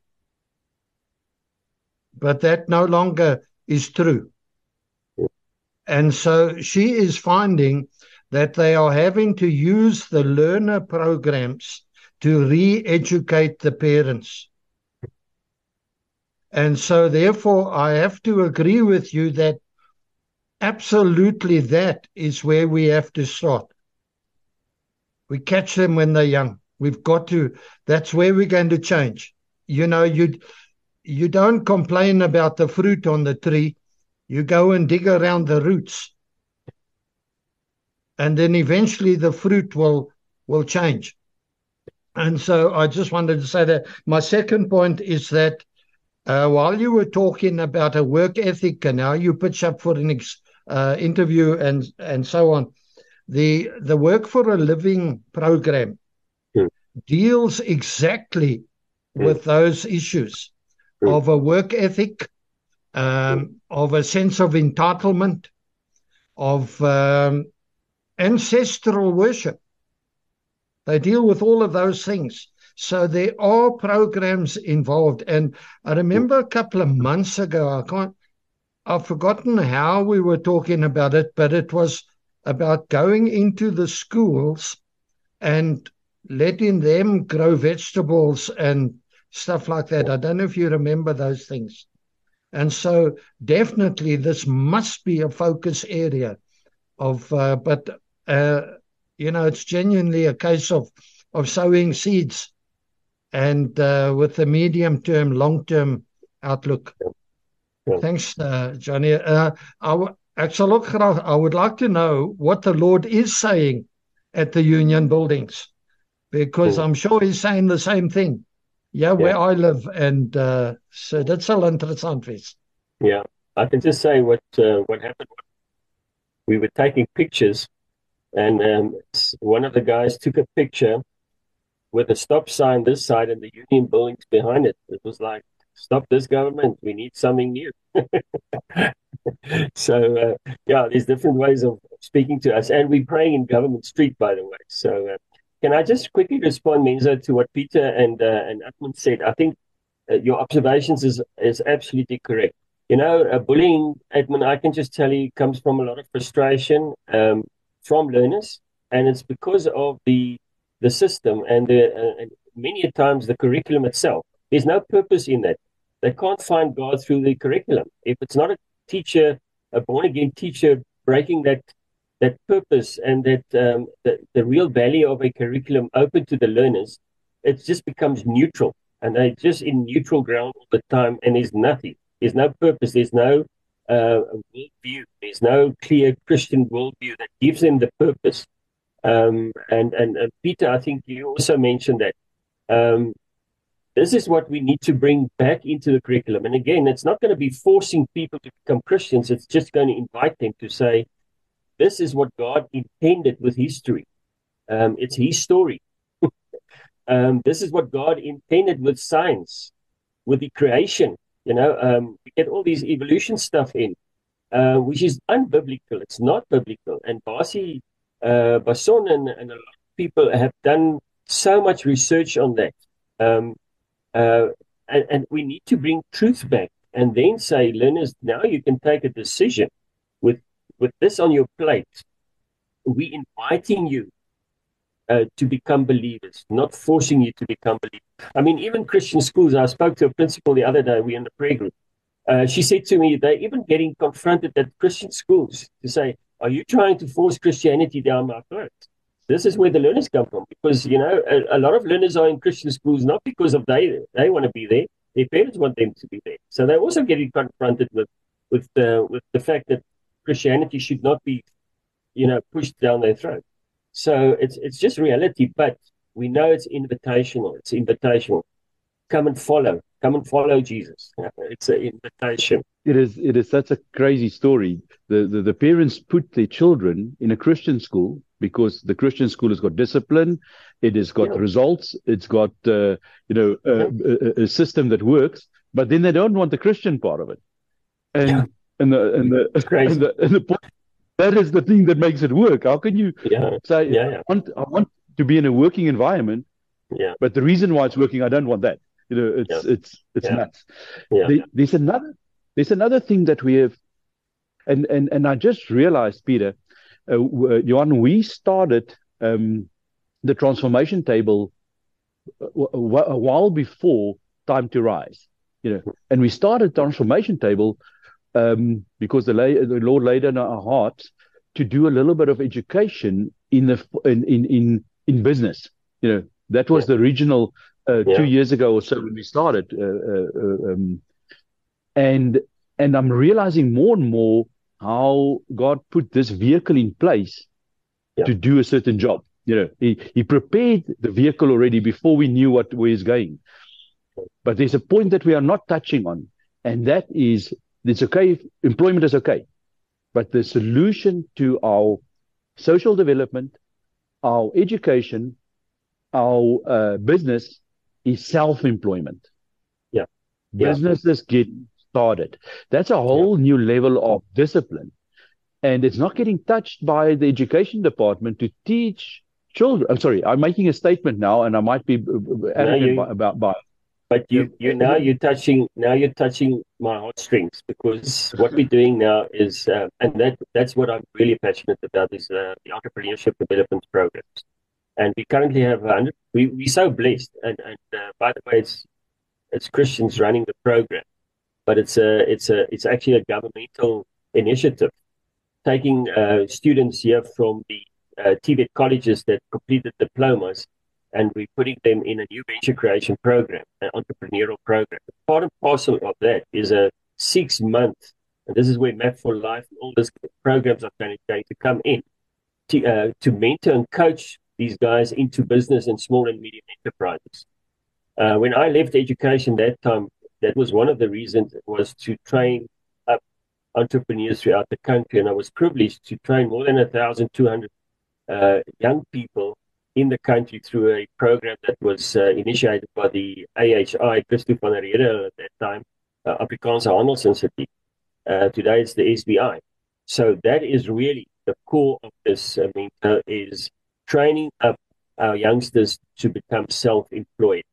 But that no longer is true. And so she is finding that they are having to use the learner programs to re educate the parents. And so, therefore, I have to agree with you that absolutely that is where we have to start. We catch them when they're young. We've got to, that's where we're going to change. You know, you you don't complain about the fruit on the tree. You go and dig around the roots and then eventually the fruit will will change. And so I just wanted to say that my second point is that uh, while you were talking about a work ethic and how you pitch up for an ex, uh, interview and and so on, the the work for a living program mm. deals exactly mm. with those issues of a work ethic, um, of a sense of entitlement, of um, ancestral worship. They deal with all of those things. So there are programs involved. And I remember a couple of months ago, I can't, I've forgotten how we were talking about it, but it was about going into the schools and letting them grow vegetables and stuff like that. I don't know if you remember those things. And so definitely this must be a focus area of, uh, but uh, you know, it's genuinely a case of of sowing seeds, and uh, with the medium term, long term outlook. Yeah. Thanks, uh, Johnny. Uh, I, actually, I would like to know what the Lord is saying at the union buildings, because I'm sure He's saying the same thing. Yeah, where. I live, and uh, so that's all interessant is. Yeah, I can just say what uh, what happened. We were taking pictures and um, one of the guys took a picture with a stop sign this side and the union buildings behind it. It was like, stop this government. We need something new. so, uh, yeah, there's different ways of speaking to us. And we're praying in Government Street, by the way. So, uh, can I just quickly respond, Menzo, to what Peter and uh, and Edmund said? I think uh, your observations is, is absolutely correct. You know, uh, bullying, Edmund, I can just tell you, comes from a lot of frustration. Um, from learners, and it's because of the the system and the uh, and many times the curriculum itself. There's no purpose in that. They can't find God through the curriculum. If it's not a teacher, a born again teacher, breaking that that purpose and that um, the, the real value of a curriculum open to the learners, it just becomes neutral. And they're just in neutral ground all the time, and there's nothing. There's no purpose. There's no uh, worldview. There's no clear Christian worldview that gives them the purpose. Um, and, and, Peter, I think you also mentioned that. Um, this is what we need to bring back into the curriculum. And again, it's not going to be forcing people to become Christians. It's just going to invite them to say, this is what God intended with history. Um, it's his story. um, this is what God intended with science, with the creation. You know, um, we get all these evolution stuff in, uh, which is unbiblical. It's not biblical. And Basi, uh, Bason and, and a lot of people have done so much research on that. Um, uh, and, and we need to bring truth back and then say, learners, now you can take a decision with this on your plate, we inviting you uh, to become believers, not forcing you to become believers. I mean, even Christian schools. I spoke to a principal the other day. We in the prayer group. Uh, she said to me, they're even getting confronted at Christian schools to say, "Are you trying to force Christianity down my throat?" This is where the learners come from, because you know a, a lot of learners are in Christian schools not because of they they want to be there. Their parents want them to be there. So they're also getting confronted with with the with the fact that Christianity should not be, you know, pushed down their throat. So it's it's just reality, but we know it's invitational. It's invitational. Come and follow. Come and follow Jesus. It's an invitation. It is. It is such a crazy story. The, the the parents put their children in a Christian school because the Christian school has got discipline, it has got yeah. results, it's got uh, you know a, a, a, system that works, but then they don't want the Christian part of it, and yeah. And the and the, and the, and the that is the thing that makes it work. How can you yeah. say yeah, I want I want to be in a working environment, yeah, but the reason why it's working, I don't want that. You know, it's it's it's nuts. Yeah. There, there's another there's another thing that we have, and and and I just realized, Peter, uh, uh Johan, we started um, the transformation table a, a while before time to rise. You know, and we started transformation table um, because the, lay, the Lord laid on our hearts to do a little bit of education in the in in in, in business. You know, that was yeah. the original uh, yeah. two years ago or so when we started, uh, uh, uh, um, and and I'm realizing more and more how God put this vehicle in place yeah. to do a certain job. You know, he, he prepared the vehicle already before we knew what where he's going. But there's a point that we are not touching on, and that is it's okay. Employment is okay. But the solution to our social development, our education, our uh, business is self-employment. Yeah. Businesses yeah. get started. That's a whole yeah. new level of discipline. And it's not getting touched by the education department to teach children. I'm sorry, I'm making a statement now, and I might be uh, uh, arrogant about, about but you, you now you're touching now you're touching my heartstrings because what we're doing now is uh, and that that's what I'm really passionate about is uh, the entrepreneurship development programs, and we currently have hundred. We we're so blessed, and and uh, by the way, it's it's Christians running the program, but it's a it's a it's actually a governmental initiative, taking uh, students here from the uh, TVET colleges that completed diplomas and we're putting them in a new venture creation program, an entrepreneurial program. Part and parcel of that is a six month, and this is where Map for Life and all these programs are going to come in to, uh, to mentor and coach these guys into business and small and medium enterprises. Uh, when I left education that time, that was one of the reasons was to train up entrepreneurs throughout the country, and I was privileged to train more than 1,200 uh, young people in the country through a program that was uh, initiated by the AHI, Christo van at that time, uh, Afrikaanse Handelsinstituut. Uh, today it's the SBI. So that is really the core of this, I mean, uh, is training up our youngsters to become self-employed.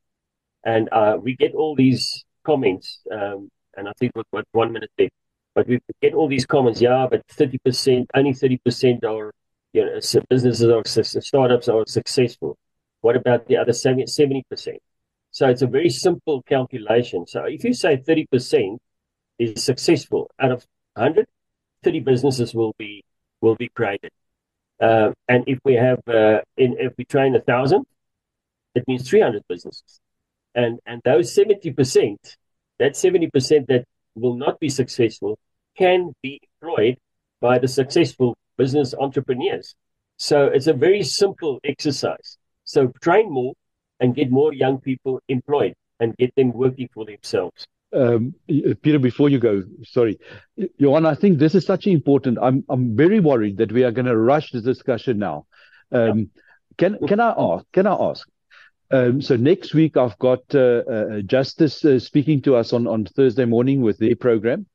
And uh, we get all these comments, um, and I think what one minute there, but we get all these comments, yeah, but 30%, only 30% are you know, businesses or startups are successful. What about the other 70%? So it's a very simple calculation. So if you say 30% is successful out of 100, 30 businesses will be will be created. Uh, and if we have uh, in, if we train a thousand, it means 300 businesses. And and those 70%, that 70% that will not be successful can be employed by the successful business entrepreneurs. So it's a very simple exercise. So train more and get more young people employed and get them working for themselves. Um, Peter, before you go, sorry, Johan, I think this is such important. I'm I'm very worried that we are going to rush this discussion now. Um, yeah. Can can I ask? Can I ask? Um, so next week I've got uh, uh, Justice uh, speaking to us on on Thursday morning with their program.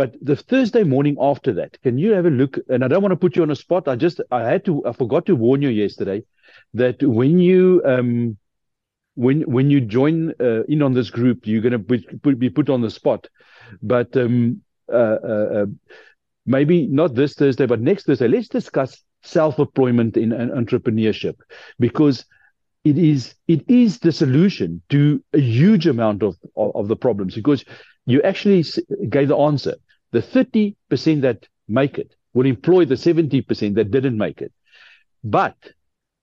But the Thursday morning after that, can you have a look? And I don't want to put you on a spot. I just I had to I forgot to warn you yesterday that when you um when when you join uh, in on this group, you're going to be, put on the spot. But um uh, uh, uh maybe not this Thursday, but next Thursday, let's discuss self-employment in, in entrepreneurship because it is it is the solution to a huge amount of, of, of the problems because you actually gave the answer. The 30% that make it will employ the 70% that didn't make it. But,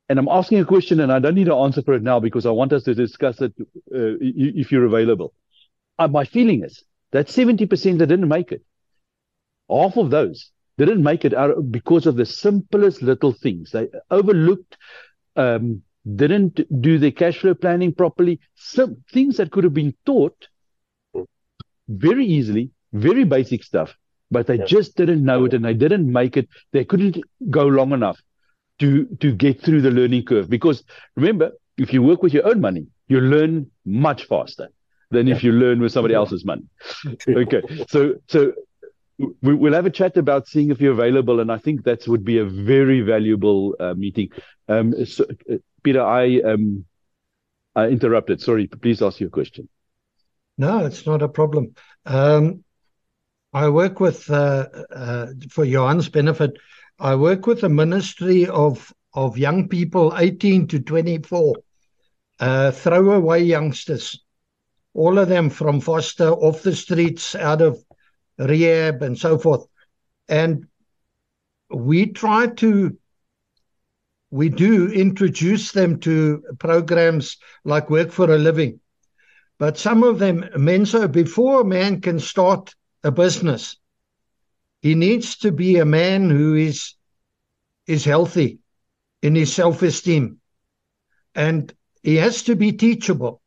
and I'm asking a question and I don't need an answer for it now because I want us to discuss it uh, if you're available. Uh, my feeling is that 70% that didn't make it, half of those didn't make it out because of the simplest little things. They overlooked, um, didn't do their cash flow planning properly, some things that could have been taught very easily, very basic stuff, but they yeah. just didn't know it and they didn't make it. They couldn't go long enough to to get through the learning curve. Because remember, if you work with your own money, you learn much faster than yeah. if you learn with somebody else's money. okay, so so we, will have a chat about seeing if you're available, and I think that would be a very valuable uh, meeting. Um, so, uh, Peter, I um, I interrupted. Sorry, please ask your question. No, it's not a problem. Um, I work with, uh, uh, for Johan's benefit, I work with the Ministry of, of Young People 18 to 24, uh, throwaway youngsters, all of them from foster, off the streets, out of rehab, and so forth. And we try to, we do introduce them to programs like Work for a Living but some of them, Menzo, before a man can start a business, he needs to be a man who is is healthy in his self-esteem. And he has to be teachable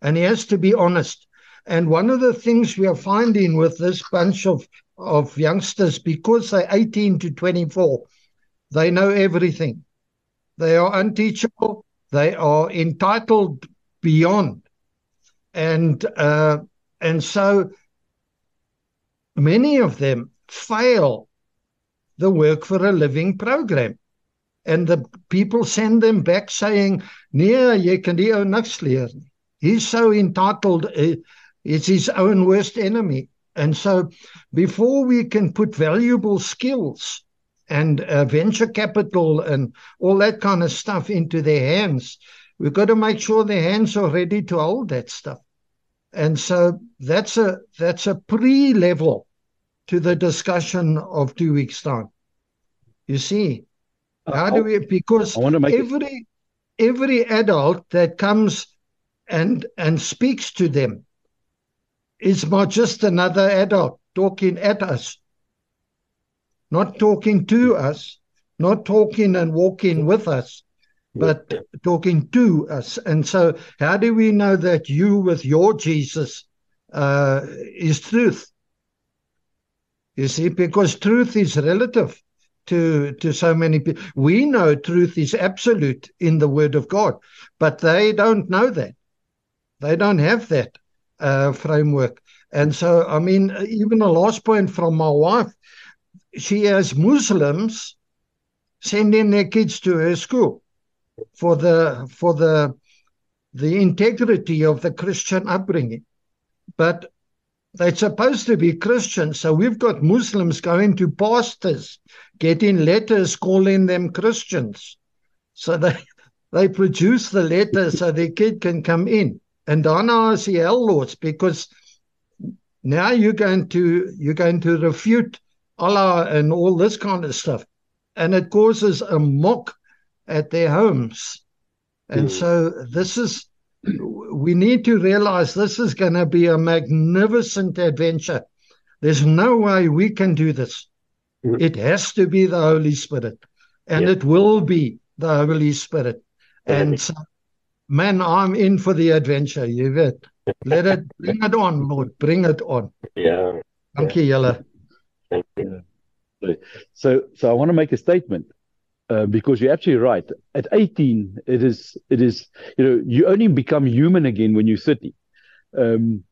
and he has to be honest. And one of the things we are finding with this bunch of, of youngsters, because they're 18 to 24, they know everything. They are unteachable. They are entitled beyond and uh, and so many of them fail the work for a living program. And the people send them back saying jy kan die ou niks leer he's so entitled uh, it's his own worst enemy. And so before we can put valuable skills and uh, venture capital and all that kind of stuff into their hands We've got to make sure their hands are ready to hold that stuff. And so that's a that's a pre-level to the discussion of two weeks time. You see, uh, how do we because every it... every adult that comes and and speaks to them is not just another adult talking at us, not talking to us, not talking and walking with us, but talking to us. And so, how do we know that you, with your Jesus, uh, is truth? You see, because truth is relative to to so many people. We know truth is absolute in the Word of God, but they don't know that. They don't have that uh, framework. And so, I mean, even a last point from my wife, she has Muslims sending their kids to her school for the for the the integrity of the Christian upbringing. But they're supposed to be Christians, so we've got Muslims going to pastors, getting letters calling them Christians. So they they produce the letter so their kid can come in. And I know the hell laws because now you're going to you're going to refute Allah and all this kind of stuff. And it causes a mock at their homes. And mm. so this is, we need to realize this is going to be a magnificent adventure. There's no way we can do this. Mm. It has to be the Holy Spirit, and yeah. it will be the Holy Spirit. And so, man, I'm in for the adventure. You get, let it bring it on, Lord, bring it on. Yeah. Thank yeah. you, Yella. Thank you. So, so I want to make a statement. Uh, because you're absolutely right. At 18, it is it is you know you only become human again when you're 30. Um,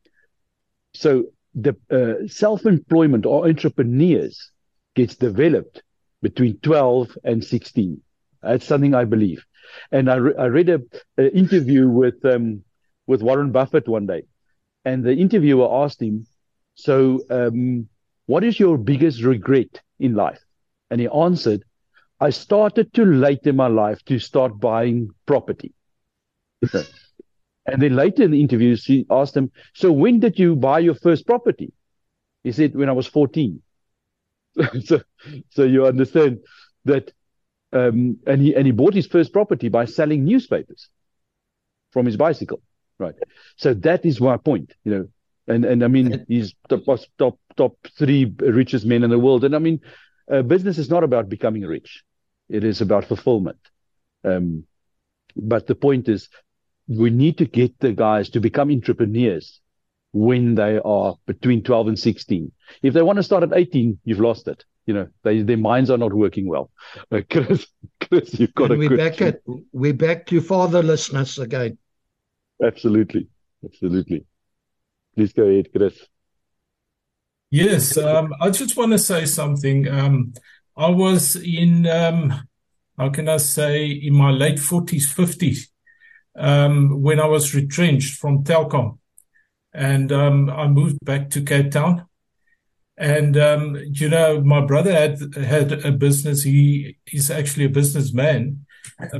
so the uh, self-employment or entrepreneurs gets developed between 12 and 16. That's something I believe. And I, re- I read a, a interview with um, with Warren Buffett one day, and the interviewer asked him, "So um, what is your biggest regret in life? And he answered, I started too late in my life to start buying property. and then later in the interview, she asked him, So when did you buy your first property? He said, When I was 14. so, so you understand that, um, and he and he bought his first property by selling newspapers from his bicycle, right? So that is my point, you know. And and I mean, he's top top top three richest men in the world. And I mean, uh, business is not about becoming rich; it is about fulfillment. Um, but the point is, we need to get the guys to become entrepreneurs when they are between 12 and 16. If they want to start at 18, you've lost it. You know, they, their minds are not working well. Uh, Chris, Chris, you've got and a we're back at we're back to fatherlessness again. Absolutely, absolutely. Please go ahead, Chris. Yes, um, I just want to say something. Um, I was in, um, how can I say, in my late 40s, 50s, um, when I was retrenched from Telkom and um, I moved back to Cape Town. And um, you know, my brother had had a business. He is actually a businessman,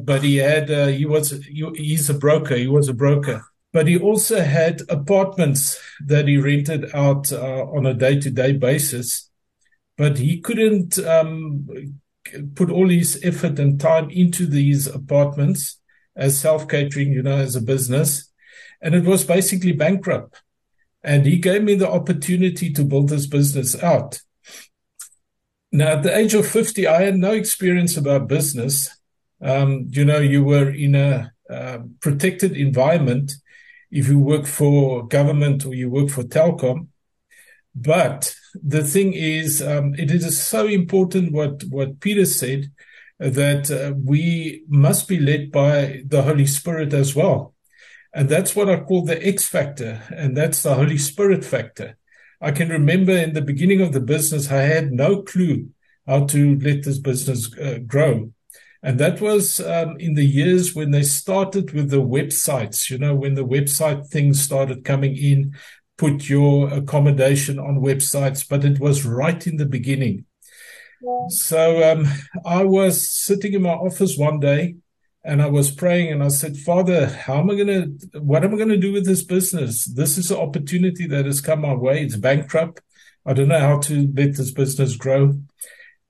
but he had uh, he was he, he's a broker. He was a broker, but he also had apartments that he rented out uh, on a day to day basis. But he couldn't um, put all his effort and time into these apartments as self catering, you know, as a business and it was basically bankrupt. And he gave me the opportunity to build this business out. Now, at the age of 50, I had no experience about business. Um, you know, you were in a uh, protected environment if you work for government or you work for Telkom. But the thing is, um, it is so important what, what Peter said that uh, we must be led by the Holy Spirit as well. And that's what I call the X factor, and that's the Holy Spirit factor. I can remember in the beginning of the business, I had no clue how to let this business uh, grow. And that was um, in the years when they started with the websites, you know, when the website things started coming in, put your accommodation on websites, but it was right in the beginning. So um, I was sitting in my office one day and I was praying and I said, Father, how am I going to, what am I going to do with this business? This is an opportunity that has come my way. It's bankrupt. I don't know how to let this business grow.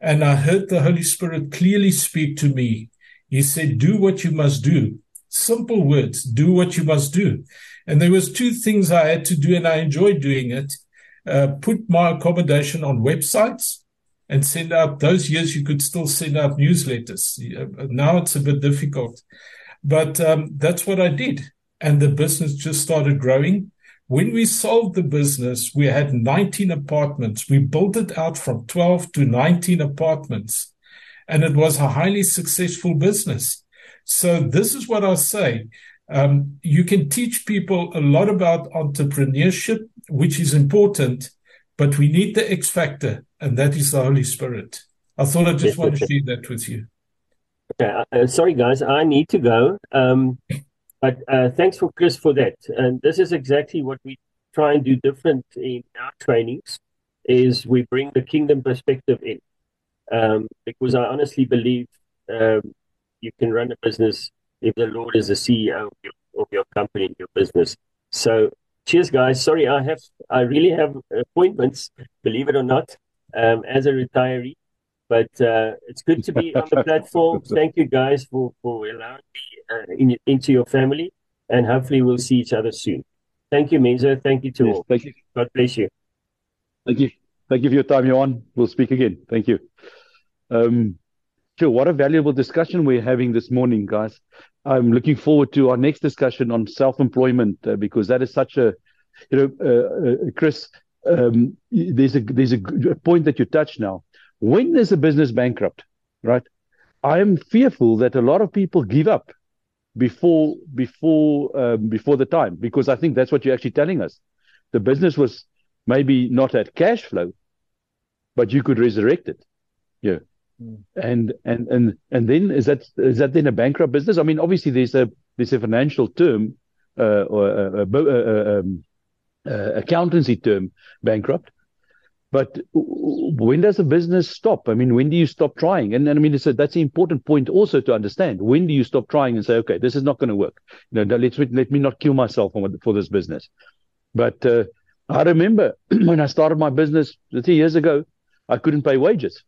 And I heard the Holy Spirit clearly speak to me. He said, do what you must do. Simple words, do what you must do. And there was two things I had to do and I enjoyed doing it. Uh, put my accommodation on websites and send out those years you could still send out newsletters. Now it's a bit difficult, but um, that's what I did. And the business just started growing. When we sold the business, we had 19 apartments. We built it out from 12 to 19 apartments, and it was a highly successful business. So this is what I say. Um, you can teach people a lot about entrepreneurship, which is important, but we need the X factor and that is the Holy Spirit. I thought I just yes, want to share that with you. Okay, uh, uh, sorry guys, I need to go. Um, but uh, thanks for Chris for that. And this is exactly what we try and do different in our trainings. Is we bring the kingdom perspective in, um, because I honestly believe um, you can run a business if the Lord is the CEO of your, of your company, your business. So cheers guys sorry i have i really have appointments believe it or not um, as a retiree. But uh, it's good to be on the platform. Thank you guys for, for allowing me uh, in, into your family, and hopefully we'll see each other soon. Thank you, Menzo. Thank you to yes, all. Thank you. God bless you. Thank you. Thank you for your time, Johan. We'll speak again. Thank you. Um, sure. What a valuable discussion we're having this morning, guys. I'm looking forward to our next discussion on self-employment uh, because that is such a, you know, uh, uh Chris, um, there's a there's a point that you touch now. When is a business bankrupt, right? I am fearful that a lot of people give up before before um, before the time because I think that's what you're actually telling us. The business was maybe not at cash flow, but you could resurrect it. Yeah. And and and and then is that is that then a bankrupt business? I mean, obviously there's a there's a financial term uh, or a, a, a, um, uh, accountancy term bankrupt. But when does a business stop? I mean, when do you stop trying? And, and I mean, it's a, that's an important point also to understand. When do you stop trying and say, okay, this is not going to work? You know, let's let me not kill myself for, for this business. But uh, I remember when I started my business three years ago, I couldn't pay wages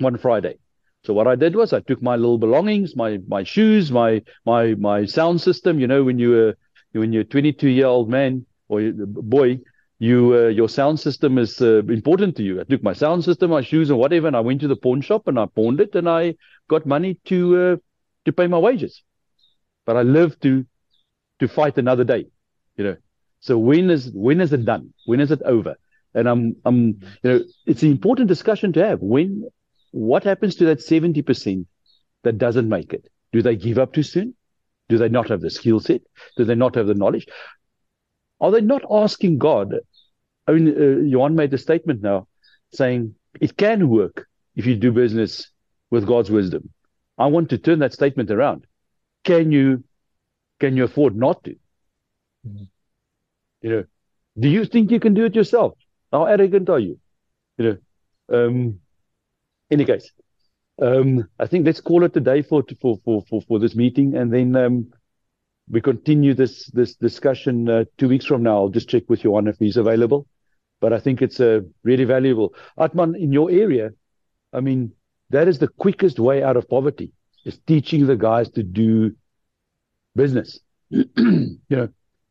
one Friday. So what I did was I took my little belongings, my my shoes, my my my sound system. You know, when you were when you're a 22 year old man or boy, you uh, your sound system is uh, important to you. I took my sound system, my shoes, and whatever, and I went to the pawn shop and I pawned it, and I got money to uh, to pay my wages. But I live to to fight another day, you know. So when is when is it done? When is it over? And I'm I'm you know it's an important discussion to have. When what happens to that seventy percent that doesn't make it? Do they give up too soon? Do they not have the skill set? Do they not have the knowledge? Are they not asking God? I mean, uh, Johan made a statement now saying it can work if you do business with God's wisdom. I want to turn that statement around. Can you, can you afford not to? Mm-hmm. You know, do you think you can do it yourself? How arrogant are you? You know, um, any case, um, I think let's call it a day for, for, for, for, for this meeting and then, um, we continue this this discussion uh, two weeks from now. I'll just check with Johan if he's available. But I think it's uh, really valuable. Atman, in your area, I mean, that is the quickest way out of poverty is teaching the guys to do business. you know,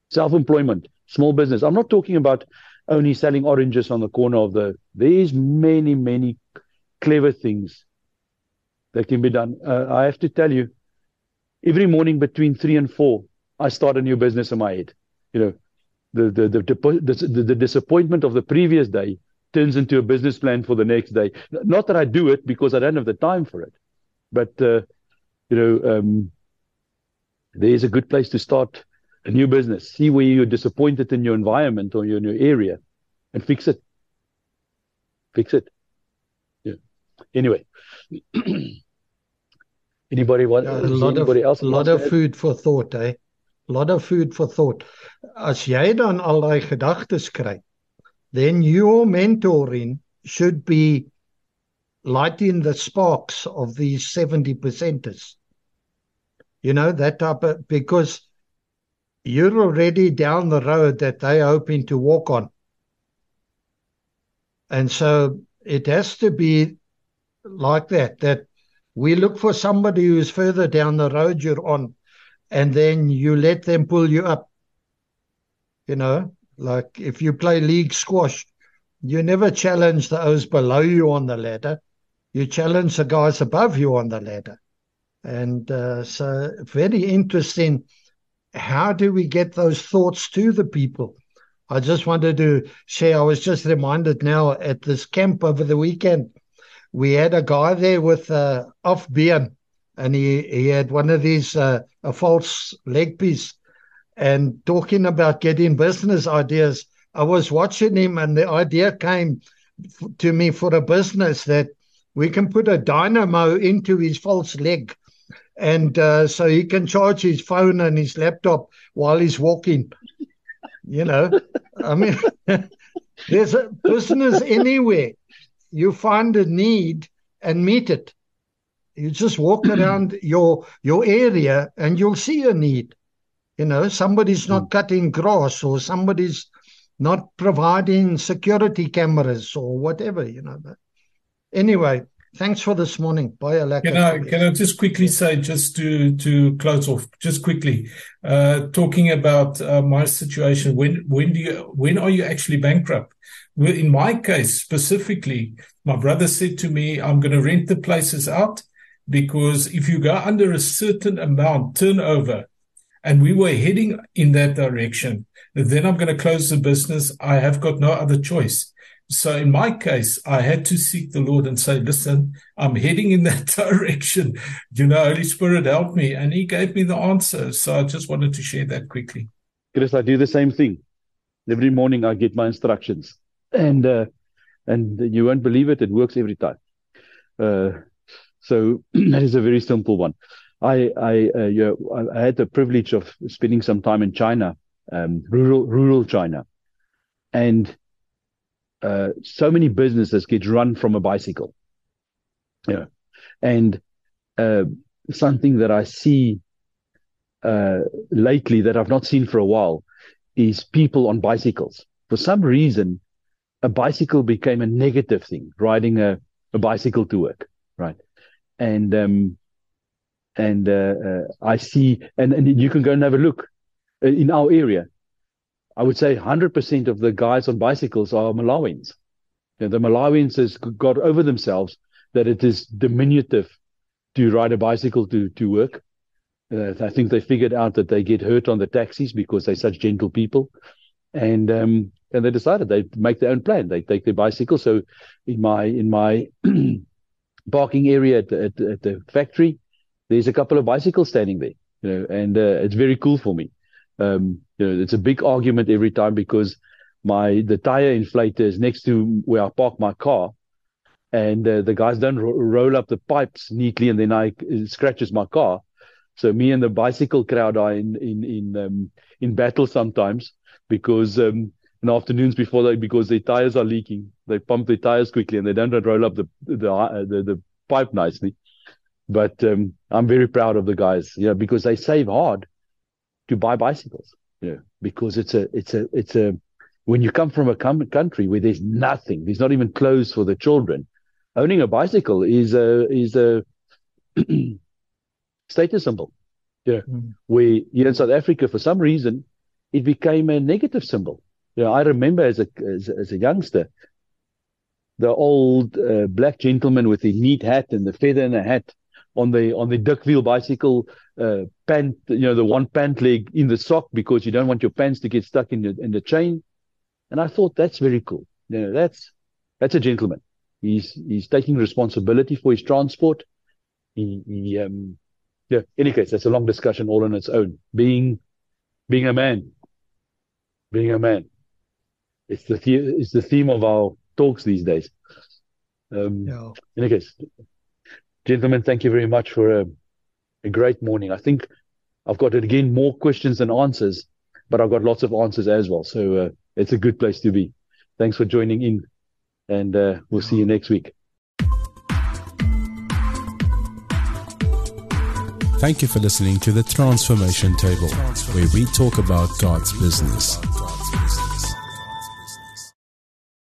self-employment, small business. I'm not talking about only selling oranges on the corner of the. There's many, many clever things that can be done. Uh, I have to tell you, every morning between three and four, I start a new business in my head. You know, the the the, the, the, disappointment of the previous day turns into a business plan for the next day. Not that I do it because I don't have the time for it, but uh, you know, um, there's a good place to start a new business. See where you're disappointed in your environment or your new area, and fix it. Fix it. Anyway. Anybody want? Yeah, a lot anybody of, else? A lot of food for thought, eh? A lot of food for thought. As jy dan al daai gedagtes kry, then your mentoring should be lighting the sparks of these 70 percenters. You know, that type of, because you're already down the road that they're hoping to walk on. And so it has to be like that, that we look for somebody who's further down the road you're on, and then you let them pull you up. You know, like if you play league squash, you never challenge those below you on the ladder. You challenge the guys above you on the ladder. And uh, so, very interesting. How do we get those thoughts to the people? I just wanted to share. I was just reminded now at this camp over the weekend we had a guy there with uh, off beam, and he, he had one of these uh, a false leg piece, and talking about getting business ideas. I was watching him, and the idea came to me for a business that we can put a dynamo into his false leg, and uh, so he can charge his phone and his laptop while he's walking. You know, I mean, there's a business anywhere you find a need and meet it. You just walk around your your area and you'll see a need. You know, somebody's not mm. cutting grass or somebody's not providing security cameras or whatever, you know. But anyway, thanks for this morning. Bye, Can I can I just quickly say, just to to close off, just quickly, uh, talking about uh, my situation. When when do you when are you actually bankrupt? in my case specifically, my brother said to me, I'm going to rent the places out because if you go under a certain amount turnover, and we were heading in that direction, then I'm going to close the business. I have got no other choice. So in my case, I had to seek the Lord and say, listen, I'm heading in that direction. You know, Holy Spirit help me. And he gave me the answer. So I just wanted to share that quickly. Chris, I do the same thing. Every morning I get my instructions and uh, and you won't believe it, it works every time. Uh, so that is a very simple one. I I uh, yeah, I had the privilege of spending some time in China, um, rural rural China, and uh, so many businesses get run from a bicycle. Yeah, and uh, something that I see uh, lately that I've not seen for a while is people on bicycles. For some reason, a bicycle became a negative thing. Riding a, a bicycle to work, right? And um, and uh, uh, I see, and, and you can go and have a look uh, in our area. I would say 100% of the guys on bicycles are Malawians. You know, the Malawians has got over themselves that it is diminutive to ride a bicycle to to work. Uh, I think they figured out that they get hurt on the taxis because they're such gentle people, and um, and they decided they make their own plan. They take their bicycle. So in my in my parking area at, at, at the factory, there's a couple of bicycles standing there, you know, and uh, it's very cool for me. Um, you know, it's a big argument every time because my the tire inflator is next to where I park my car, and uh, the guys don't ro- roll up the pipes neatly, and then I it scratches my car. So me and the bicycle crowd are in in in um, in battle sometimes because um, in afternoons before they because their tires are leaking, they pump their tires quickly and they don't roll up the the uh, the, the pipe nicely. But um, I'm very proud of the guys, yeah, because they save hard to buy bicycles, yeah, because it's a it's a it's a when you come from a com- country where there's nothing, there's not even clothes for the children. Owning a bicycle is a is a status symbol. Yeah, mm. where here in South Africa, for some reason, it became a negative symbol. You know, I remember as a as, as a youngster, the old uh, black gentleman with the neat hat and the feather in the hat on the on the duck wheel bicycle uh, pant, you know, the one pant leg in the sock because you don't want your pants to get stuck in the in the chain. And I thought that's very cool. You know, that's that's a gentleman. He's he's taking responsibility for his transport. He, he um yeah. Any case, that's a long discussion all on its own. Being being a man, being a man. It's the, the it's the theme of our talks these days. Um, yeah. In any case, Gentlemen, thank you very much for a, a great morning. I think I've got it again more questions than answers, but I've got lots of answers as well. So uh, it's a good place to be. Thanks for joining in, and uh, we'll see you next week. Thank you for listening to the Transformation Table, where we talk about God's business.